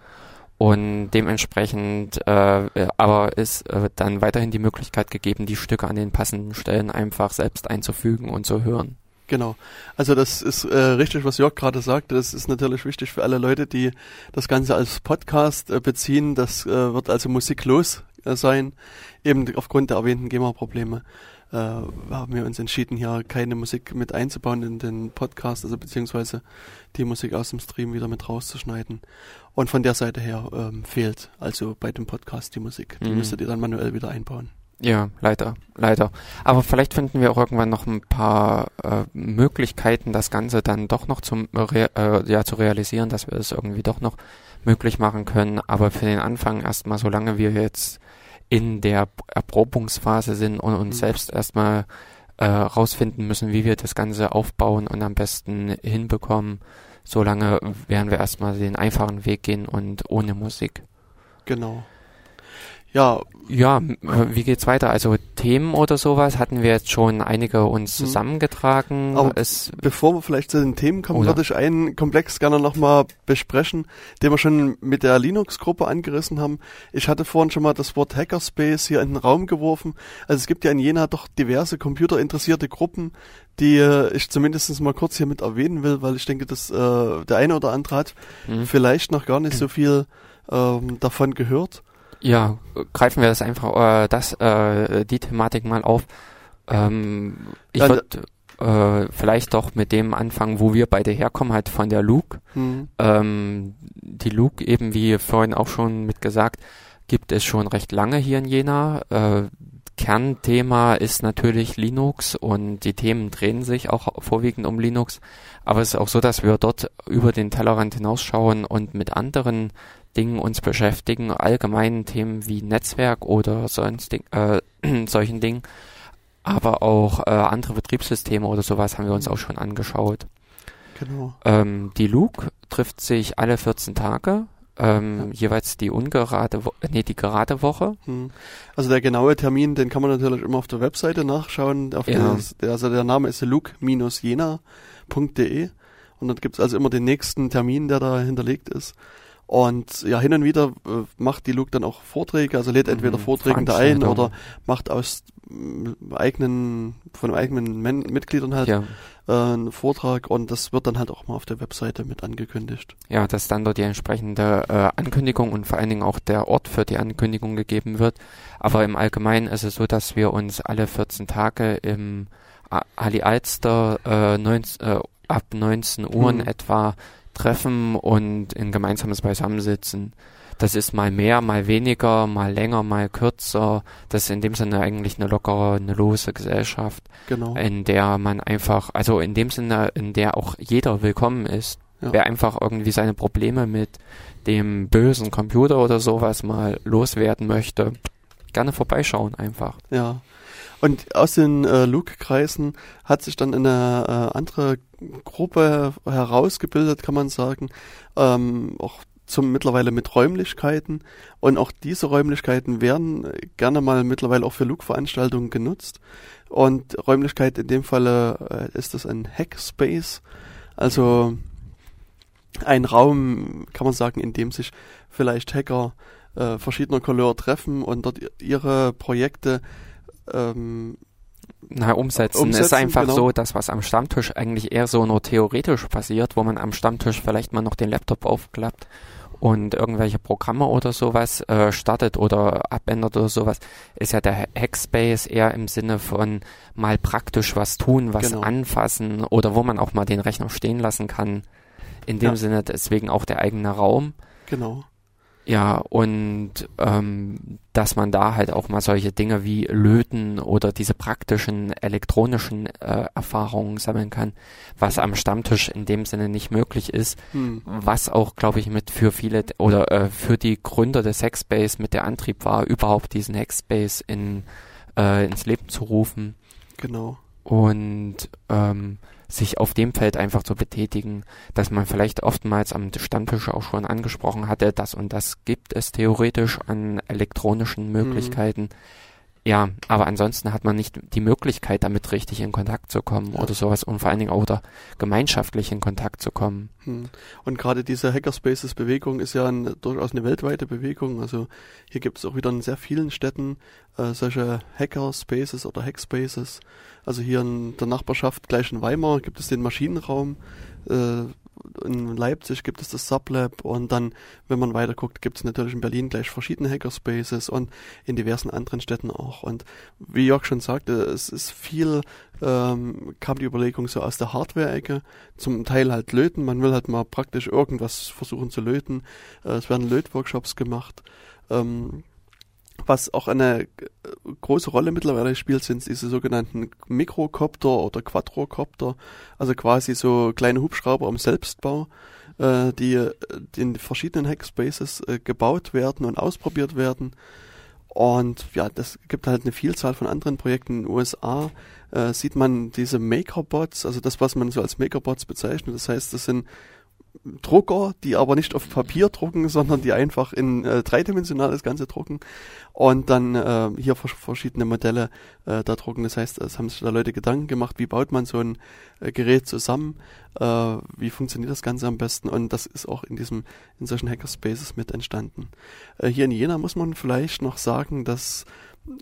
Und dementsprechend äh, aber ist äh, dann weiterhin die Möglichkeit gegeben, die Stücke an den passenden Stellen einfach selbst einzufügen und zu hören. Genau. Also das ist äh, richtig, was Jörg gerade sagte. Das ist natürlich wichtig für alle Leute, die das Ganze als Podcast äh, beziehen. Das äh, wird also musiklos äh, sein, eben aufgrund der erwähnten GEMA-Probleme. Äh, haben wir uns entschieden, hier keine Musik mit einzubauen in den Podcast, also beziehungsweise die Musik aus dem Stream wieder mit rauszuschneiden. Und von der Seite her ähm, fehlt also bei dem Podcast die Musik. Die mhm. müsstet ihr dann manuell wieder einbauen. Ja, leider, leider. Aber vielleicht finden wir auch irgendwann noch ein paar äh, Möglichkeiten, das Ganze dann doch noch zum äh, ja zu realisieren, dass wir es irgendwie doch noch möglich machen können. Aber für den Anfang erstmal, solange wir jetzt in der Erprobungsphase sind und uns mhm. selbst erstmal äh, rausfinden müssen, wie wir das Ganze aufbauen und am besten hinbekommen, solange werden wir erstmal den einfachen Weg gehen und ohne Musik. Genau. Ja. Ja, wie geht's weiter? Also Themen oder sowas hatten wir jetzt schon einige uns mhm. zusammengetragen. Aber es bevor wir vielleicht zu den Themen kommen, würde ich einen Komplex gerne nochmal besprechen, den wir schon mit der Linux-Gruppe angerissen haben. Ich hatte vorhin schon mal das Wort Hackerspace hier in den Raum geworfen. Also es gibt ja in Jena doch diverse computerinteressierte Gruppen, die äh, ich zumindest mal kurz hier mit erwähnen will, weil ich denke, dass äh, der eine oder andere hat mhm. vielleicht noch gar nicht so viel ähm, davon gehört. Ja, greifen wir das einfach, äh, das, äh, die Thematik mal auf. Ähm, ich würde äh, vielleicht doch mit dem anfangen, wo wir beide herkommen, halt von der Luke. Mhm. Ähm, die Luke, eben wie vorhin auch schon mit gesagt, gibt es schon recht lange hier in Jena. Äh, Kernthema ist natürlich Linux und die Themen drehen sich auch vorwiegend um Linux. Aber es ist auch so, dass wir dort über den Tellerrand hinausschauen und mit anderen Dingen uns beschäftigen, allgemeinen Themen wie Netzwerk oder sonst, äh, solchen Dingen, aber auch äh, andere Betriebssysteme oder sowas haben wir uns auch schon angeschaut. Genau. Ähm, die Luke trifft sich alle 14 Tage, ähm, ja. jeweils die ungerade, Wo nee, die gerade Woche. Hm. Also der genaue Termin, den kann man natürlich immer auf der Webseite nachschauen. Auf ja. der, also der Name ist luke-jena.de und dann gibt es also immer den nächsten Termin, der da hinterlegt ist. Und ja, hin und wieder äh, macht die Luke dann auch Vorträge, also lädt entweder mhm, Vorträge ein oder macht aus äh, eigenen, von eigenen Men Mitgliedern halt ja. äh, einen Vortrag und das wird dann halt auch mal auf der Webseite mit angekündigt. Ja, dass dann dort die entsprechende äh, Ankündigung und vor allen Dingen auch der Ort für die Ankündigung gegeben wird. Aber im Allgemeinen ist es so, dass wir uns alle 14 Tage im Ali Alster äh, 19, äh, ab 19 Uhr mhm. etwa treffen und in gemeinsames Beisammensitzen. Das ist mal mehr, mal weniger, mal länger, mal kürzer. Das ist in dem Sinne eigentlich eine lockere, eine lose Gesellschaft, genau. in der man einfach, also in dem Sinne, in der auch jeder willkommen ist. Ja. Wer einfach irgendwie seine Probleme mit dem bösen Computer oder sowas mal loswerden möchte, gerne vorbeischauen einfach. Ja. Und aus den äh, Luke-Kreisen hat sich dann eine äh, andere Gruppe herausgebildet, kann man sagen, ähm, auch zum mittlerweile mit Räumlichkeiten. Und auch diese Räumlichkeiten werden gerne mal mittlerweile auch für Luke-Veranstaltungen genutzt. Und Räumlichkeit in dem Falle äh, ist das ein Hackspace, also ein Raum, kann man sagen, in dem sich vielleicht Hacker äh, verschiedener Couleur treffen und dort ihre Projekte ähm, na, umsetzen. umsetzen ist einfach genau. so, dass was am Stammtisch eigentlich eher so nur theoretisch passiert, wo man am Stammtisch vielleicht mal noch den Laptop aufklappt und irgendwelche Programme oder sowas äh, startet oder abändert oder sowas, ist ja der Hackspace eher im Sinne von mal praktisch was tun, was genau. anfassen oder wo man auch mal den Rechner stehen lassen kann. In dem ja. Sinne deswegen auch der eigene Raum. Genau. Ja, und ähm, dass man da halt auch mal solche Dinge wie Löten oder diese praktischen elektronischen äh, Erfahrungen sammeln kann, was am Stammtisch in dem Sinne nicht möglich ist, hm. was auch, glaube ich, mit für viele oder äh, für die Gründer des Hackspace mit der Antrieb war, überhaupt diesen Hackspace in, äh, ins Leben zu rufen. Genau. Und ähm, sich auf dem Feld einfach zu betätigen, dass man vielleicht oftmals am Stammtisch auch schon angesprochen hatte, das und das gibt es theoretisch an elektronischen mhm. Möglichkeiten. Mhm. Ja, aber ansonsten hat man nicht die Möglichkeit, damit richtig in Kontakt zu kommen ja. oder sowas und vor allen Dingen auch da gemeinschaftlich in Kontakt zu kommen. Hm. Und gerade diese Hackerspaces-Bewegung ist ja ein, durchaus eine weltweite Bewegung. Also hier gibt es auch wieder in sehr vielen Städten äh, solche Hackerspaces oder Hackspaces. Also hier in der Nachbarschaft gleich in Weimar gibt es den Maschinenraum. Äh, in Leipzig gibt es das Sublab und dann, wenn man weiter guckt, gibt es natürlich in Berlin gleich verschiedene Hackerspaces und in diversen anderen Städten auch. Und wie Jörg schon sagte, es ist viel, ähm, kam die Überlegung so aus der Hardware-Ecke, zum Teil halt löten, man will halt mal praktisch irgendwas versuchen zu löten. Äh, es werden Lötworkshops gemacht. Ähm, was auch eine äh, große Rolle mittlerweile spielt, sind diese sogenannten Mikrocopter oder Quadrocopter, also quasi so kleine Hubschrauber im Selbstbau, äh, die äh, in verschiedenen Hackspaces äh, gebaut werden und ausprobiert werden. Und ja, das gibt halt eine Vielzahl von anderen Projekten in den USA. Äh, sieht man diese Makerbots, also das, was man so als Makerbots bezeichnet. Das heißt, das sind Drucker, die aber nicht auf Papier drucken, sondern die einfach in äh, dreidimensional das Ganze drucken und dann äh, hier verschiedene Modelle äh, da drucken. Das heißt, es haben sich da Leute Gedanken gemacht, wie baut man so ein äh, Gerät zusammen, äh, wie funktioniert das Ganze am besten und das ist auch in diesem in solchen Hackerspaces mit entstanden. Äh, hier in Jena muss man vielleicht noch sagen, dass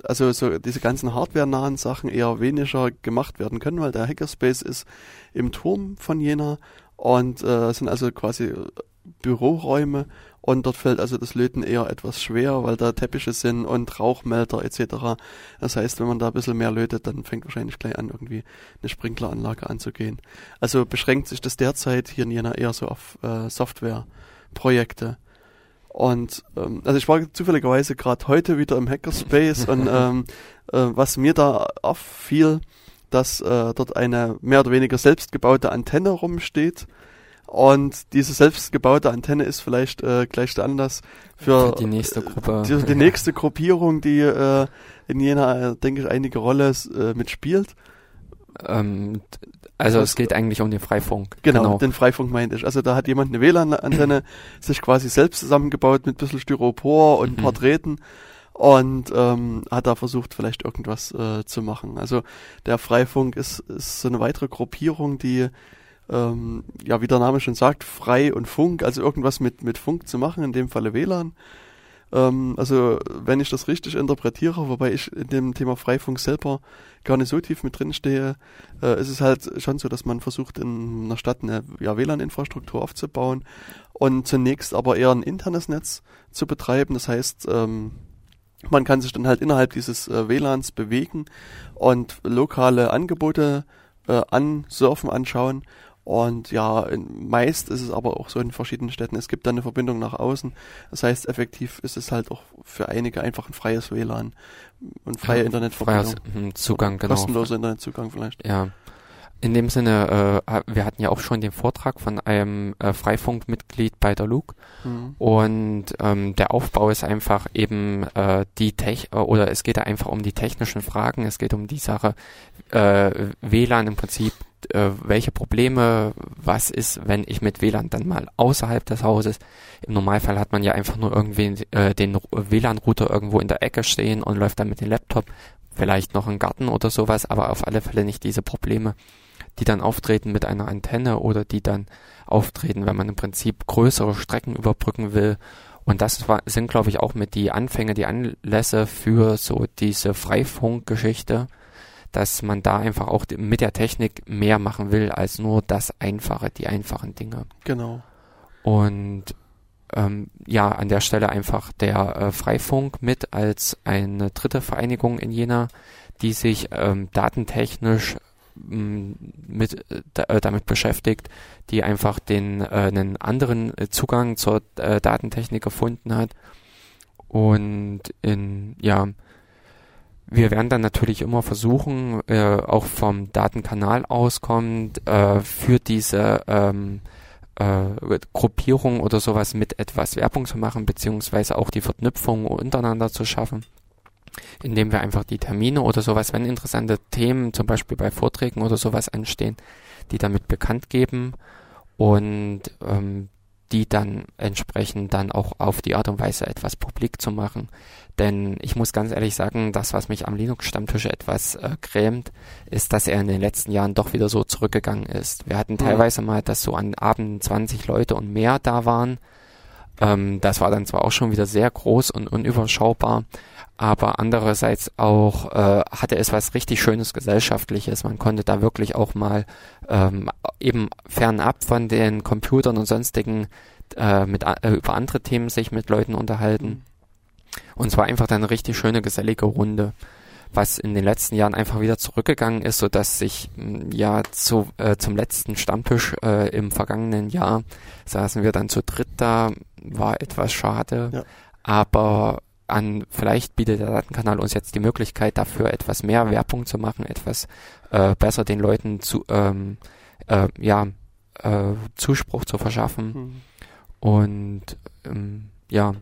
also so diese ganzen hardware-nahen Sachen eher weniger gemacht werden können, weil der Hackerspace ist im Turm von Jena und äh, sind also quasi Büroräume und dort fällt also das Löten eher etwas schwer, weil da Teppiche sind und Rauchmelder etc. Das heißt, wenn man da ein bisschen mehr lötet, dann fängt wahrscheinlich gleich an, irgendwie eine Sprinkleranlage anzugehen. Also beschränkt sich das derzeit hier in Jena eher so auf äh, Softwareprojekte. Und ähm, also ich war zufälligerweise gerade heute wieder im Hackerspace und ähm, äh, was mir da auffiel, dass äh, dort eine mehr oder weniger selbstgebaute Antenne rumsteht. Und diese selbstgebaute Antenne ist vielleicht äh, gleich der Anlass für, für die nächste Gruppe. Die, die nächste Gruppierung, die äh, in Jena, äh, denke ich, einige Rolle äh, mitspielt. Ähm, also es geht eigentlich um den Freifunk. Genau, genau, den Freifunk meinte ich. Also da hat jemand eine WLAN-Antenne sich quasi selbst zusammengebaut mit ein bisschen Styropor und ein paar mhm. Und ähm, hat da versucht, vielleicht irgendwas äh, zu machen. Also der Freifunk ist, ist so eine weitere Gruppierung, die ähm, ja, wie der Name schon sagt, frei und Funk, also irgendwas mit, mit Funk zu machen, in dem Falle WLAN. Ähm, also wenn ich das richtig interpretiere, wobei ich in dem Thema Freifunk selber gar nicht so tief mit drin stehe, äh, ist es halt schon so, dass man versucht, in einer Stadt eine ja, WLAN-Infrastruktur aufzubauen und zunächst aber eher ein internes Netz zu betreiben. Das heißt, ähm, man kann sich dann halt innerhalb dieses äh, WLANs bewegen und lokale Angebote äh, ansurfen, anschauen. Und ja, meist ist es aber auch so in verschiedenen Städten. Es gibt dann eine Verbindung nach außen. Das heißt, effektiv ist es halt auch für einige einfach ein freies WLAN und freie ja, Internetverbindung. Freier Zugang, genau. Kostenloser Internetzugang vielleicht. Ja. In dem Sinne, äh, wir hatten ja auch schon den Vortrag von einem äh, Freifunkmitglied bei der LUG mhm. und ähm, der Aufbau ist einfach eben äh, die Tech äh, oder es geht da einfach um die technischen Fragen, es geht um die Sache äh, WLAN im Prinzip, äh, welche Probleme, was ist, wenn ich mit WLAN dann mal außerhalb des Hauses, im Normalfall hat man ja einfach nur irgendwie äh, den WLAN-Router irgendwo in der Ecke stehen und läuft dann mit dem Laptop, vielleicht noch einen Garten oder sowas, aber auf alle Fälle nicht diese Probleme die dann auftreten mit einer Antenne oder die dann auftreten, wenn man im Prinzip größere Strecken überbrücken will. Und das war, sind, glaube ich, auch mit die Anfänge, die Anlässe für so diese Freifunkgeschichte, dass man da einfach auch mit der Technik mehr machen will als nur das Einfache, die einfachen Dinge. Genau. Und ähm, ja, an der Stelle einfach der äh, Freifunk mit als eine dritte Vereinigung in Jena, die sich ähm, datentechnisch mit äh, damit beschäftigt, die einfach den äh, einen anderen Zugang zur äh, Datentechnik gefunden hat. Und in ja wir werden dann natürlich immer versuchen, äh, auch vom Datenkanal auskommt, äh, für diese ähm, äh, Gruppierung oder sowas mit etwas Werbung zu machen, beziehungsweise auch die Verknüpfung untereinander zu schaffen, indem wir einfach die Termine oder sowas, wenn interessante Themen zum Beispiel bei Vorträgen oder sowas anstehen, die damit bekannt geben und ähm, die dann entsprechend dann auch auf die Art und Weise etwas publik zu machen. Denn ich muss ganz ehrlich sagen, das, was mich am Linux-Stammtisch etwas äh, grämt, ist, dass er in den letzten Jahren doch wieder so zurückgegangen ist. Wir hatten mhm. teilweise mal, dass so an Abend 20 Leute und mehr da waren. Ähm, das war dann zwar auch schon wieder sehr groß und unüberschaubar, aber andererseits auch äh, hatte es was richtig Schönes Gesellschaftliches. Man konnte da wirklich auch mal ähm, eben fernab von den Computern und sonstigen äh, mit, äh, über andere Themen sich mit Leuten unterhalten. Und es war einfach dann eine richtig schöne, gesellige Runde, was in den letzten Jahren einfach wieder zurückgegangen ist, so dass sich hm, ja zu, äh, zum letzten Stammtisch äh, im vergangenen Jahr saßen wir dann zu dritt da, war etwas schade, ja. aber an, vielleicht bietet der Datenkanal uns jetzt die Möglichkeit dafür etwas mehr Werbung zu machen, etwas äh, besser den Leuten zu, ähm, äh, ja, äh, Zuspruch zu verschaffen. Mhm. Und ähm, ja.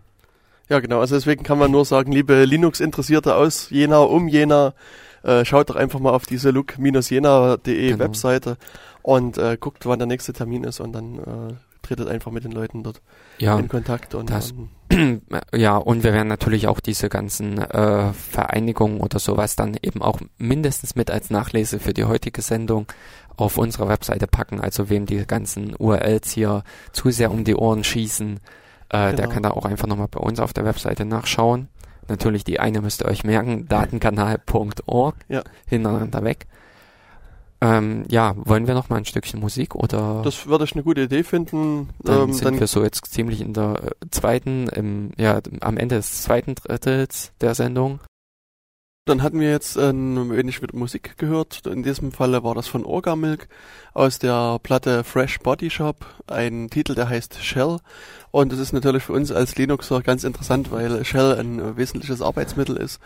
Ja, genau. Also deswegen kann man nur sagen, liebe Linux-Interessierte aus Jena, um Jena, äh, schaut doch einfach mal auf diese look-jena.de genau. Webseite und äh, guckt, wann der nächste Termin ist und dann äh, tretet einfach mit den Leuten dort ja, in Kontakt. Und, das, und ja, und wir werden natürlich auch diese ganzen äh, Vereinigungen oder sowas dann eben auch mindestens mit als Nachlese für die heutige Sendung auf unserer Webseite packen. Also wem die ganzen URLs hier zu sehr um die Ohren schießen, äh, genau. der kann da auch einfach nochmal bei uns auf der Webseite nachschauen. Natürlich die eine müsst ihr euch merken, datenkanal.org, ja. hintereinander weg. Ähm, ja, wollen wir noch mal ein Stückchen Musik oder? Das würde ich eine gute Idee finden. Dann ähm, sind dann wir so jetzt ziemlich in der äh, zweiten, im, ja, am Ende des zweiten Drittels der Sendung. Dann hatten wir jetzt ein wenig mit Musik gehört. In diesem Falle war das von Orgamilk aus der Platte Fresh Body Shop. Ein Titel, der heißt Shell. Und das ist natürlich für uns als Linuxer ganz interessant, weil Shell ein wesentliches Arbeitsmittel ist.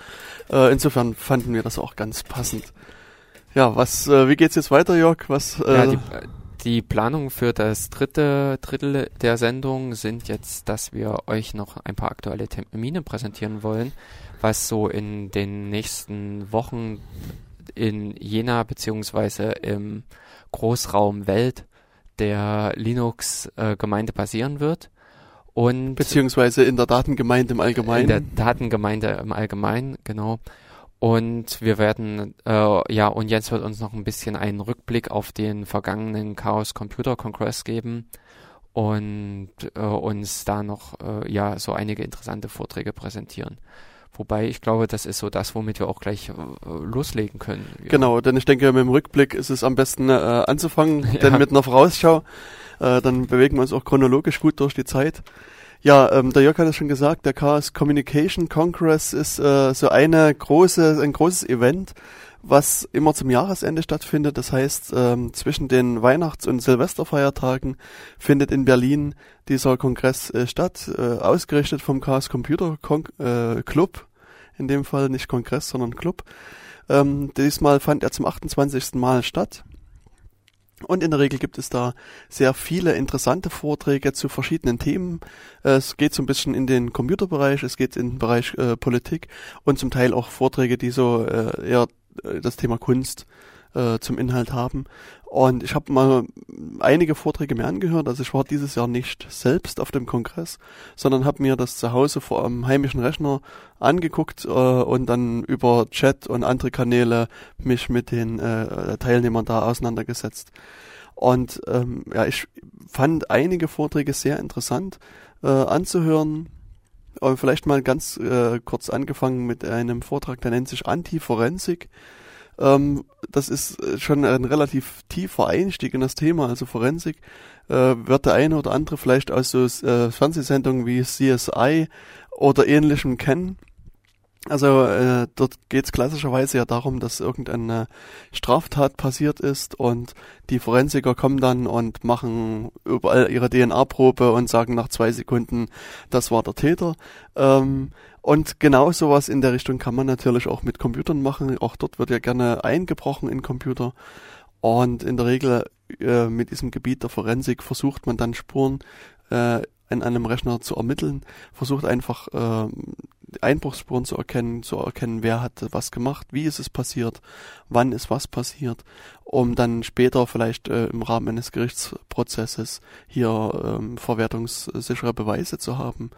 Äh, insofern fanden wir das auch ganz passend. Ja, was, äh, wie geht's jetzt weiter, Jörg? Was, äh ja, die, die Planung für das dritte Drittel der Sendung sind jetzt, dass wir euch noch ein paar aktuelle Termine präsentieren wollen, was so in den nächsten Wochen in Jena beziehungsweise im Großraum Welt der Linux-Gemeinde passieren wird. Und beziehungsweise in der Datengemeinde im Allgemeinen. In der Datengemeinde im Allgemeinen, genau. Und wir werden, äh, ja, und Jens wird uns noch ein bisschen einen Rückblick auf den vergangenen Chaos Computer Congress geben und äh, uns da noch, äh, ja, so einige interessante Vorträge präsentieren. Wobei ich glaube, das ist so das, womit wir auch gleich äh, loslegen können. Ja. Genau, denn ich denke, mit dem Rückblick ist es am besten äh, anzufangen, ja. denn mit einer Vorausschau, äh, dann bewegen wir uns auch chronologisch gut durch die Zeit. Ja, ähm, der Jörg hat es schon gesagt, der Chaos Communication Congress ist äh, so eine große, ein großes Event, was immer zum Jahresende stattfindet. Das heißt, ähm, zwischen den Weihnachts- und Silvesterfeiertagen findet in Berlin dieser Kongress äh, statt, äh, ausgerichtet vom Chaos Computer Con äh, Club. In dem Fall nicht Kongress, sondern Club. Ähm, diesmal fand er zum 28. Mal statt. Und in der Regel gibt es da sehr viele interessante Vorträge zu verschiedenen Themen. Es geht so ein bisschen in den Computerbereich, es geht in den Bereich äh, Politik und zum Teil auch Vorträge, die so äh, eher äh, das Thema Kunst äh, zum Inhalt haben. Und ich habe mal einige Vorträge mir angehört. Also ich war dieses Jahr nicht selbst auf dem Kongress, sondern habe mir das zu Hause vor einem heimischen Rechner angeguckt äh, und dann über Chat und andere Kanäle mich mit den äh, Teilnehmern da auseinandergesetzt. Und ähm, ja, ich fand einige Vorträge sehr interessant äh, anzuhören. Und vielleicht mal ganz äh, kurz angefangen mit einem Vortrag, der nennt sich Antiforensik. Ähm, das ist schon ein relativ tiefer Einstieg in das Thema, also Forensik. Äh, wird der eine oder andere vielleicht aus so äh, Fernsehsendungen wie CSI oder ähnlichem kennen. Also äh, dort geht es klassischerweise ja darum, dass irgendeine Straftat passiert ist und die Forensiker kommen dann und machen überall ihre DNA-Probe und sagen nach zwei Sekunden, das war der Täter. Ähm, und genau sowas in der Richtung kann man natürlich auch mit Computern machen. Auch dort wird ja gerne eingebrochen in Computer. Und in der Regel äh, mit diesem Gebiet der Forensik versucht man dann Spuren äh, in einem Rechner zu ermitteln, versucht einfach äh, Einbruchsspuren zu erkennen, zu erkennen, wer hat was gemacht, wie ist es passiert, wann ist was passiert, um dann später vielleicht äh, im Rahmen eines Gerichtsprozesses hier ähm, verwertungssichere Beweise zu haben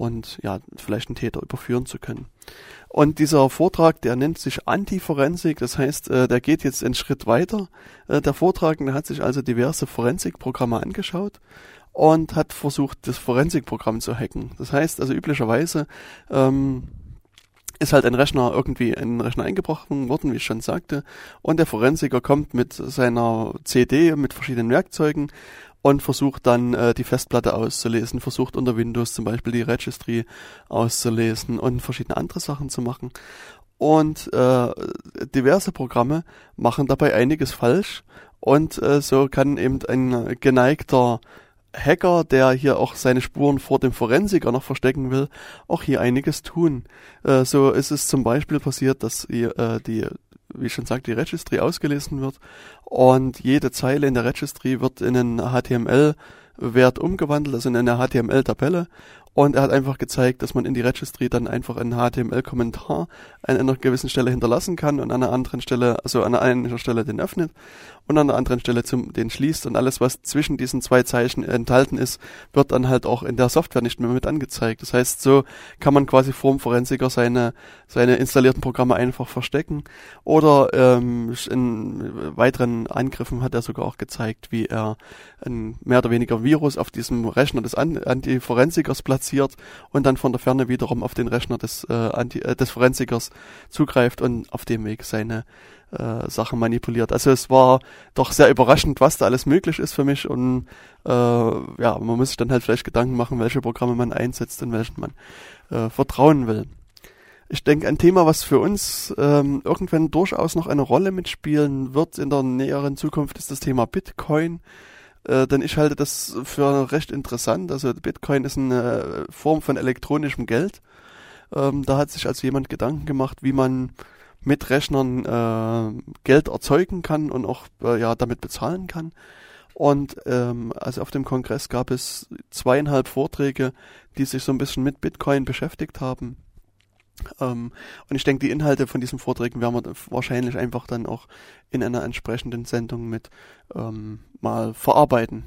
und ja, vielleicht einen Täter überführen zu können. Und dieser Vortrag, der nennt sich Antiforensik, das heißt, äh, der geht jetzt einen Schritt weiter. Äh, der Vortragende hat sich also diverse Forensikprogramme angeschaut und hat versucht, das Forensikprogramm zu hacken. Das heißt also üblicherweise ähm, ist halt ein Rechner irgendwie in den Rechner eingebrochen worden, wie ich schon sagte, und der Forensiker kommt mit seiner CD mit verschiedenen Werkzeugen und versucht dann äh, die Festplatte auszulesen, versucht unter Windows zum Beispiel die Registry auszulesen und verschiedene andere Sachen zu machen. Und äh, diverse Programme machen dabei einiges falsch und äh, so kann eben ein geneigter Hacker, der hier auch seine Spuren vor dem Forensiker noch verstecken will, auch hier einiges tun. Äh, so ist es zum Beispiel passiert, dass äh, die, wie schon sagte, die Registry ausgelesen wird. Und jede Zeile in der Registry wird in einen HTML-Wert umgewandelt, also in eine HTML-Tabelle und er hat einfach gezeigt, dass man in die Registry dann einfach einen HTML-Kommentar an einer gewissen Stelle hinterlassen kann und an einer anderen Stelle, also an einer Stelle den öffnet und an einer anderen Stelle zum, den schließt und alles, was zwischen diesen zwei Zeichen enthalten ist, wird dann halt auch in der Software nicht mehr mit angezeigt. Das heißt, so kann man quasi vorm Forensiker seine, seine installierten Programme einfach verstecken oder ähm, in weiteren Angriffen hat er sogar auch gezeigt, wie er ein mehr oder weniger Virus auf diesem Rechner des Antiforensikers platziert und dann von der Ferne wiederum auf den Rechner des, äh, Anti, äh, des Forensikers zugreift und auf dem Weg seine äh, Sachen manipuliert. Also es war doch sehr überraschend, was da alles möglich ist für mich und äh, ja, man muss sich dann halt vielleicht Gedanken machen, welche Programme man einsetzt und welchen man äh, vertrauen will. Ich denke, ein Thema, was für uns ähm, irgendwann durchaus noch eine Rolle mitspielen wird in der näheren Zukunft, ist das Thema Bitcoin. Äh, denn ich halte das für recht interessant. Also Bitcoin ist eine Form von elektronischem Geld. Ähm, da hat sich also jemand Gedanken gemacht, wie man mit Rechnern äh, Geld erzeugen kann und auch äh, ja damit bezahlen kann. Und ähm, also auf dem Kongress gab es zweieinhalb Vorträge, die sich so ein bisschen mit Bitcoin beschäftigt haben. Ähm, und ich denke, die Inhalte von diesen Vorträgen werden wir wahrscheinlich einfach dann auch in einer entsprechenden Sendung mit ähm, mal verarbeiten.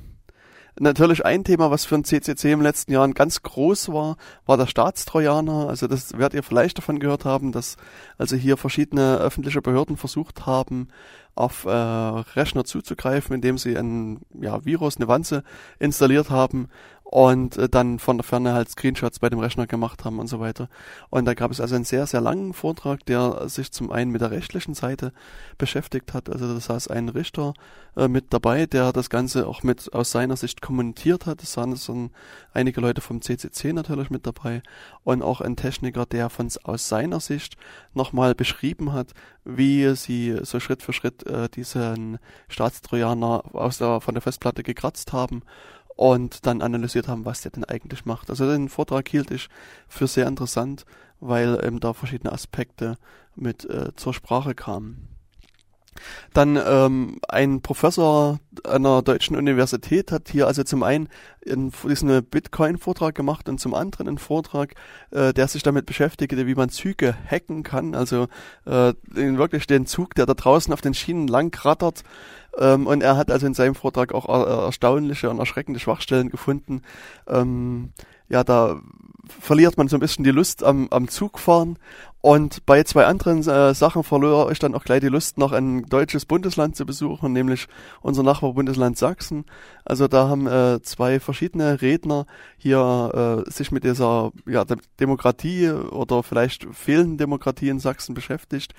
Natürlich ein Thema, was für ein CCC im letzten Jahr ganz groß war, war der Staatstrojaner. Also das werdet ihr vielleicht davon gehört haben, dass also hier verschiedene öffentliche Behörden versucht haben, auf äh, Rechner zuzugreifen, indem sie ein ja, Virus, eine Wanze installiert haben und äh, dann von der Ferne halt Screenshots bei dem Rechner gemacht haben und so weiter. Und da gab es also einen sehr, sehr langen Vortrag, der sich zum einen mit der rechtlichen Seite beschäftigt hat. Also da saß ein Richter äh, mit dabei, der das Ganze auch mit aus seiner Sicht kommentiert hat. Es waren so einige Leute vom CCC natürlich mit dabei und auch ein Techniker, der von aus seiner Sicht nochmal beschrieben hat, wie sie so Schritt für Schritt äh, diesen Staatstrojaner aus der, von der Festplatte gekratzt haben und dann analysiert haben, was der denn eigentlich macht. Also den Vortrag hielt ich für sehr interessant, weil eben da verschiedene Aspekte mit äh, zur Sprache kamen. Dann ähm, ein Professor einer deutschen Universität hat hier also zum einen in, diesen Bitcoin-Vortrag gemacht und zum anderen einen Vortrag, äh, der sich damit beschäftigte, wie man Züge hacken kann. Also äh, wirklich den Zug, der da draußen auf den Schienen lang rattert. Ähm, und er hat also in seinem Vortrag auch er erstaunliche und erschreckende Schwachstellen gefunden. Ähm, ja, da verliert man so ein bisschen die Lust am, am Zugfahren Und bei zwei anderen äh, Sachen verlor ich dann auch gleich die Lust, noch ein deutsches Bundesland zu besuchen, nämlich unser Nachbarbundesland Sachsen. Also da haben äh, zwei verschiedene Redner hier äh, sich mit dieser ja, Demokratie oder vielleicht fehlenden Demokratie in Sachsen beschäftigt.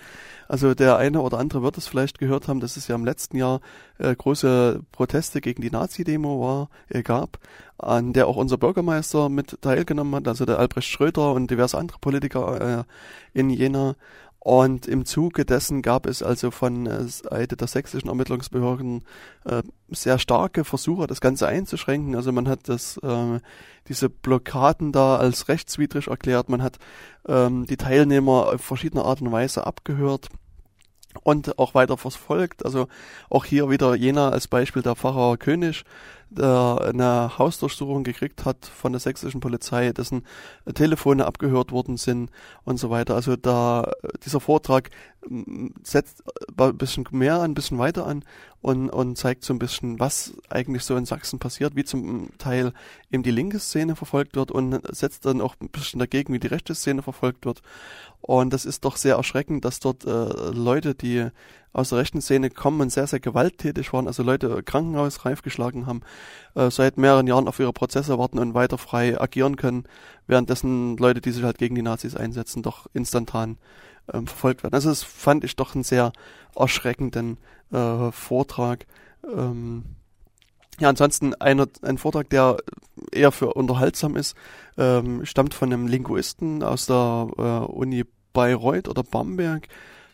Also der eine oder andere wird es vielleicht gehört haben, dass es ja im letzten Jahr äh, große Proteste gegen die Nazi-Demo war, äh, gab, an der auch unser Bürgermeister mit teilgenommen hat, also der Albrecht Schröder und diverse andere Politiker äh, in Jena. Und im Zuge dessen gab es also von äh, Seite der sächsischen Ermittlungsbehörden äh, sehr starke Versuche, das Ganze einzuschränken. Also man hat das, äh, diese Blockaden da als rechtswidrig erklärt, man hat ähm, die Teilnehmer auf verschiedene Art und Weise abgehört und auch weiter verfolgt. Also auch hier wieder Jena als Beispiel der Pfarrer König, eine Hausdurchsuchung gekriegt hat von der sächsischen Polizei, dessen Telefone abgehört worden sind und so weiter. Also da dieser Vortrag setzt ein bisschen mehr, ein bisschen weiter an und, und zeigt so ein bisschen, was eigentlich so in Sachsen passiert, wie zum Teil eben die linke Szene verfolgt wird und setzt dann auch ein bisschen dagegen, wie die rechte Szene verfolgt wird. Und das ist doch sehr erschreckend, dass dort äh, Leute, die aus der rechten Szene kommen und sehr, sehr gewalttätig waren, also Leute krankenhausreif geschlagen haben, äh, seit mehreren Jahren auf ihre Prozesse warten und weiter frei agieren können, währenddessen Leute, die sich halt gegen die Nazis einsetzen, doch instantan ähm, verfolgt werden. Also das fand ich doch einen sehr erschreckenden äh, Vortrag. Ähm, ja, ansonsten einer, ein Vortrag, der eher für unterhaltsam ist, ähm, stammt von einem Linguisten aus der äh, Uni Bayreuth oder Bamberg,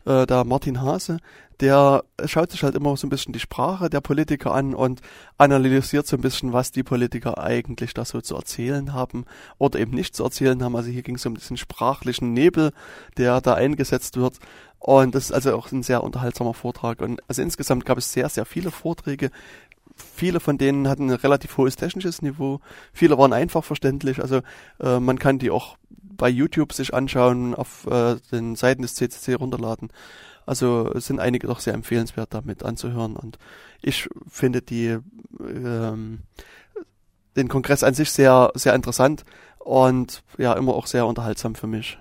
äh, der Martin Hase, der schaut sich halt immer so ein bisschen die Sprache der Politiker an und analysiert so ein bisschen, was die Politiker eigentlich da so zu erzählen haben oder eben nicht zu erzählen haben. Also hier ging es um diesen sprachlichen Nebel, der da eingesetzt wird. Und das ist also auch ein sehr unterhaltsamer Vortrag. Und also insgesamt gab es sehr, sehr viele Vorträge. Viele von denen hatten ein relativ hohes technisches Niveau. Viele waren einfach verständlich. Also äh, man kann die auch bei YouTube sich anschauen, auf äh, den Seiten des CCC runterladen. Also sind einige doch sehr empfehlenswert damit anzuhören und ich finde die ähm, den Kongress an sich sehr sehr interessant und ja immer auch sehr unterhaltsam für mich.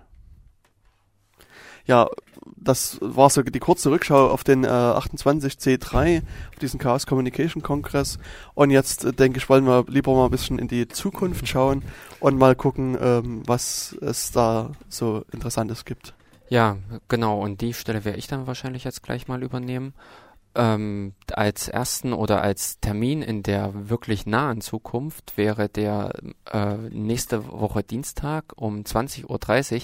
Ja, das war so die kurze Rückschau auf den äh, 28C3, auf diesen Chaos Communication Kongress. Und jetzt äh, denke ich, wollen wir lieber mal ein bisschen in die Zukunft schauen und mal gucken, ähm, was es da so Interessantes gibt. Ja, genau. Und die Stelle werde ich dann wahrscheinlich jetzt gleich mal übernehmen ähm, als ersten oder als Termin in der wirklich nahen Zukunft wäre der äh, nächste Woche Dienstag um 20.30 Uhr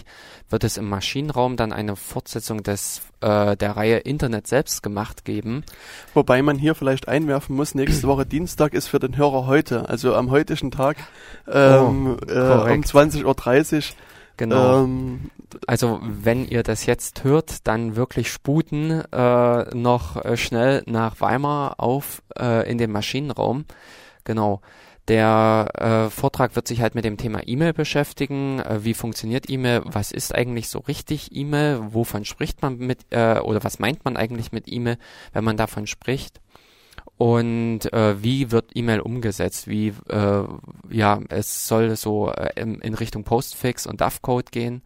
wird es im Maschinenraum dann eine Fortsetzung des äh, der Reihe Internet selbst gemacht geben. Wobei man hier vielleicht einwerfen muss, nächste Woche Dienstag ist für den Hörer heute, also am heutigen Tag ähm, oh, äh, um 20.30 Uhr Genau. Ähm, also wenn ihr das jetzt hört, dann wirklich sputen äh, noch äh, schnell nach Weimar auf äh, in den Maschinenraum. Genau. Der äh, Vortrag wird sich halt mit dem Thema E-Mail beschäftigen. Äh, wie funktioniert E-Mail? Was ist eigentlich so richtig E-Mail? Wovon spricht man mit äh, oder was meint man eigentlich mit E-Mail, wenn man davon spricht? Und äh, wie wird E-Mail umgesetzt? Wie äh, ja, es soll so äh, in, in Richtung Postfix und DAF-Code gehen,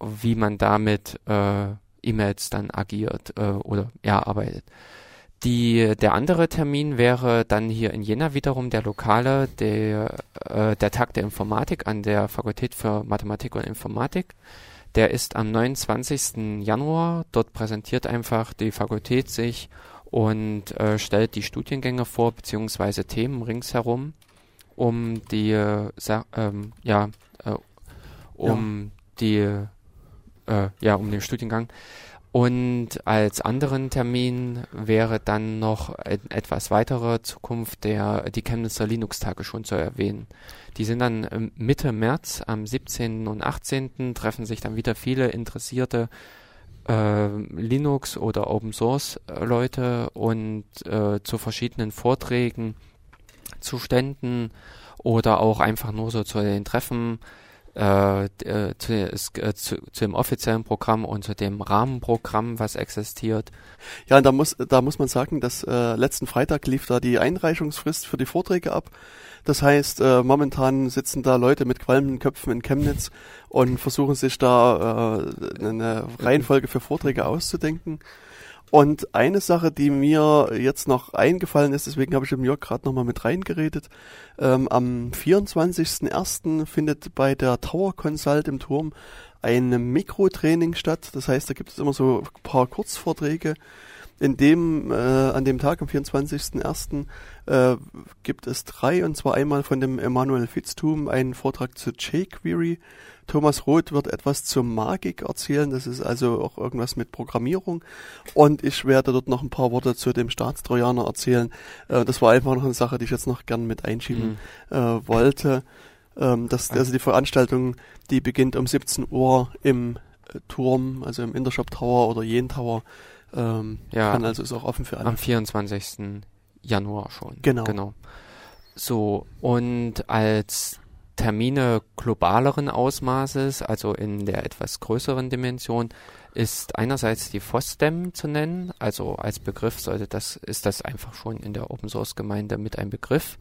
wie man damit äh, E-Mails dann agiert äh, oder ja arbeitet. Die, der andere Termin wäre dann hier in Jena wiederum der lokale, der, äh, der Tag der Informatik an der Fakultät für Mathematik und Informatik. Der ist am 29. Januar. Dort präsentiert einfach die Fakultät sich und äh, stellt die Studiengänge vor, beziehungsweise Themen ringsherum, um die, äh, ähm, ja, äh, um ja. die, äh, ja, um den Studiengang. Und als anderen Termin wäre dann noch in etwas weiterer Zukunft der, die Chemnitzer Linux-Tage schon zu erwähnen. Die sind dann Mitte März, am 17. und 18. treffen sich dann wieder viele interessierte äh, Linux oder Open Source äh, Leute und äh, zu verschiedenen Vorträgen, zu Ständen oder auch einfach nur so zu den Treffen äh, äh, zu, äh, zu, zu dem offiziellen Programm und zu dem Rahmenprogramm, was existiert. Ja, da muss, da muss man sagen, dass äh, letzten Freitag lief da die Einreichungsfrist für die Vorträge ab. Das heißt, äh, momentan sitzen da Leute mit qualmenden Köpfen in Chemnitz und versuchen sich da äh, eine Reihenfolge für Vorträge auszudenken. Und eine Sache, die mir jetzt noch eingefallen ist, deswegen habe ich im Jörg gerade nochmal mit reingeredet, ähm, am 24.01. findet bei der Tower Consult im Turm ein Mikrotraining statt. Das heißt, da gibt es immer so ein paar Kurzvorträge. In dem, äh, an dem Tag, am 24.01., äh, gibt es drei, und zwar einmal von dem Emanuel Fitztum einen Vortrag zu jQuery, Thomas Roth wird etwas zur Magik erzählen. Das ist also auch irgendwas mit Programmierung. Und ich werde dort noch ein paar Worte zu dem Staatstrojaner erzählen. Äh, das war einfach noch eine Sache, die ich jetzt noch gern mit einschieben mhm. äh, wollte. Ähm, das, also die Veranstaltung, die beginnt um 17 Uhr im äh, Turm, also im Intershop Tower oder Jen Tower. Ähm, ja, kann also ist auch offen für alle. Am 24. Januar schon. Genau. genau. So, und als Termine globaleren Ausmaßes, also in der etwas größeren Dimension, ist einerseits die FOSDEM zu nennen, also als Begriff sollte das, ist das einfach schon in der Open Source Gemeinde mit ein Begriff,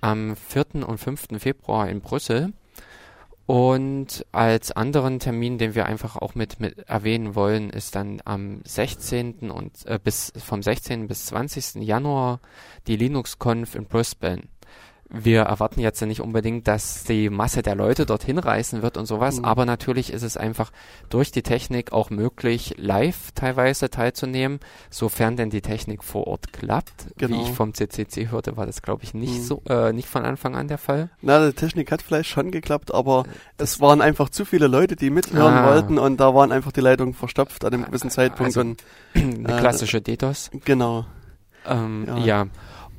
am 4. und 5. Februar in Brüssel. Und als anderen Termin, den wir einfach auch mit, mit erwähnen wollen, ist dann am 16. und äh, bis vom 16. bis 20. Januar die LinuxConf in Brisbane wir erwarten jetzt nicht unbedingt, dass die Masse der Leute dorthin reisen wird und sowas, mhm. aber natürlich ist es einfach durch die Technik auch möglich, live teilweise teilzunehmen, sofern denn die Technik vor Ort klappt. Genau. Wie ich vom CCC hörte, war das glaube ich nicht mhm. so, äh, nicht von Anfang an der Fall. Na, die Technik hat vielleicht schon geklappt, aber das es waren einfach zu viele Leute, die mithören ah. wollten und da waren einfach die Leitungen verstopft an einem gewissen Zeitpunkt. Also, und, eine äh, klassische DDoS. Genau. Ähm, ja. ja.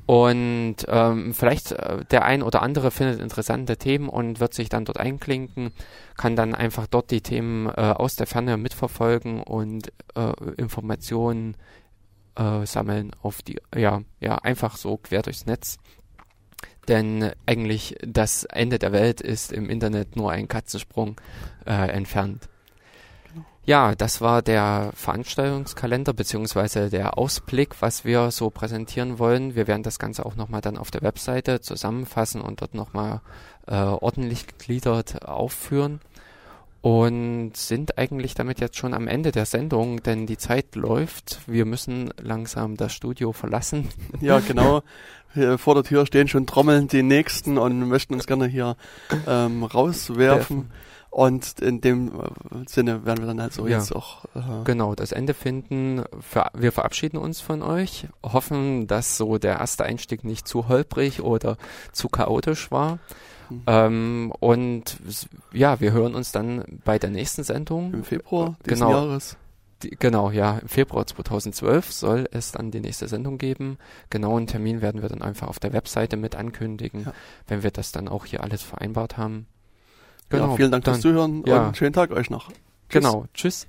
Und ähm, vielleicht äh, der ein oder andere findet interessante Themen und wird sich dann dort einklinken, kann dann einfach dort die Themen äh, aus der Ferne mitverfolgen und äh, Informationen äh, sammeln auf die, ja, ja, einfach so quer durchs Netz. Denn eigentlich das Ende der Welt ist im Internet nur ein Katzensprung äh, entfernt. Ja, das war der Veranstaltungskalender beziehungsweise der Ausblick, was wir so präsentieren wollen. Wir werden das Ganze auch nochmal dann auf der Webseite zusammenfassen und dort nochmal äh, ordentlich gegliedert aufführen. Und sind eigentlich damit jetzt schon am Ende der Sendung, denn die Zeit läuft. Wir müssen langsam das Studio verlassen. Ja, genau. Hier vor der Tür stehen schon trommeln die Nächsten und möchten uns gerne hier ähm, rauswerfen. Und in dem äh, Sinne werden wir dann halt so ja. jetzt auch. Äh genau, das Ende finden. Wir verabschieden uns von euch, hoffen, dass so der erste Einstieg nicht zu holprig oder zu chaotisch war. Mhm. Ähm, und ja, wir hören uns dann bei der nächsten Sendung. Im Februar diesen genau, Jahres. Die, genau, ja, im Februar 2012 soll es dann die nächste Sendung geben. Genauen Termin werden wir dann einfach auf der Webseite mit ankündigen, ja. wenn wir das dann auch hier alles vereinbart haben. Genau. Ja, vielen Dank fürs Zuhören ja. und schönen Tag euch noch. Tschüss. Genau. Tschüss.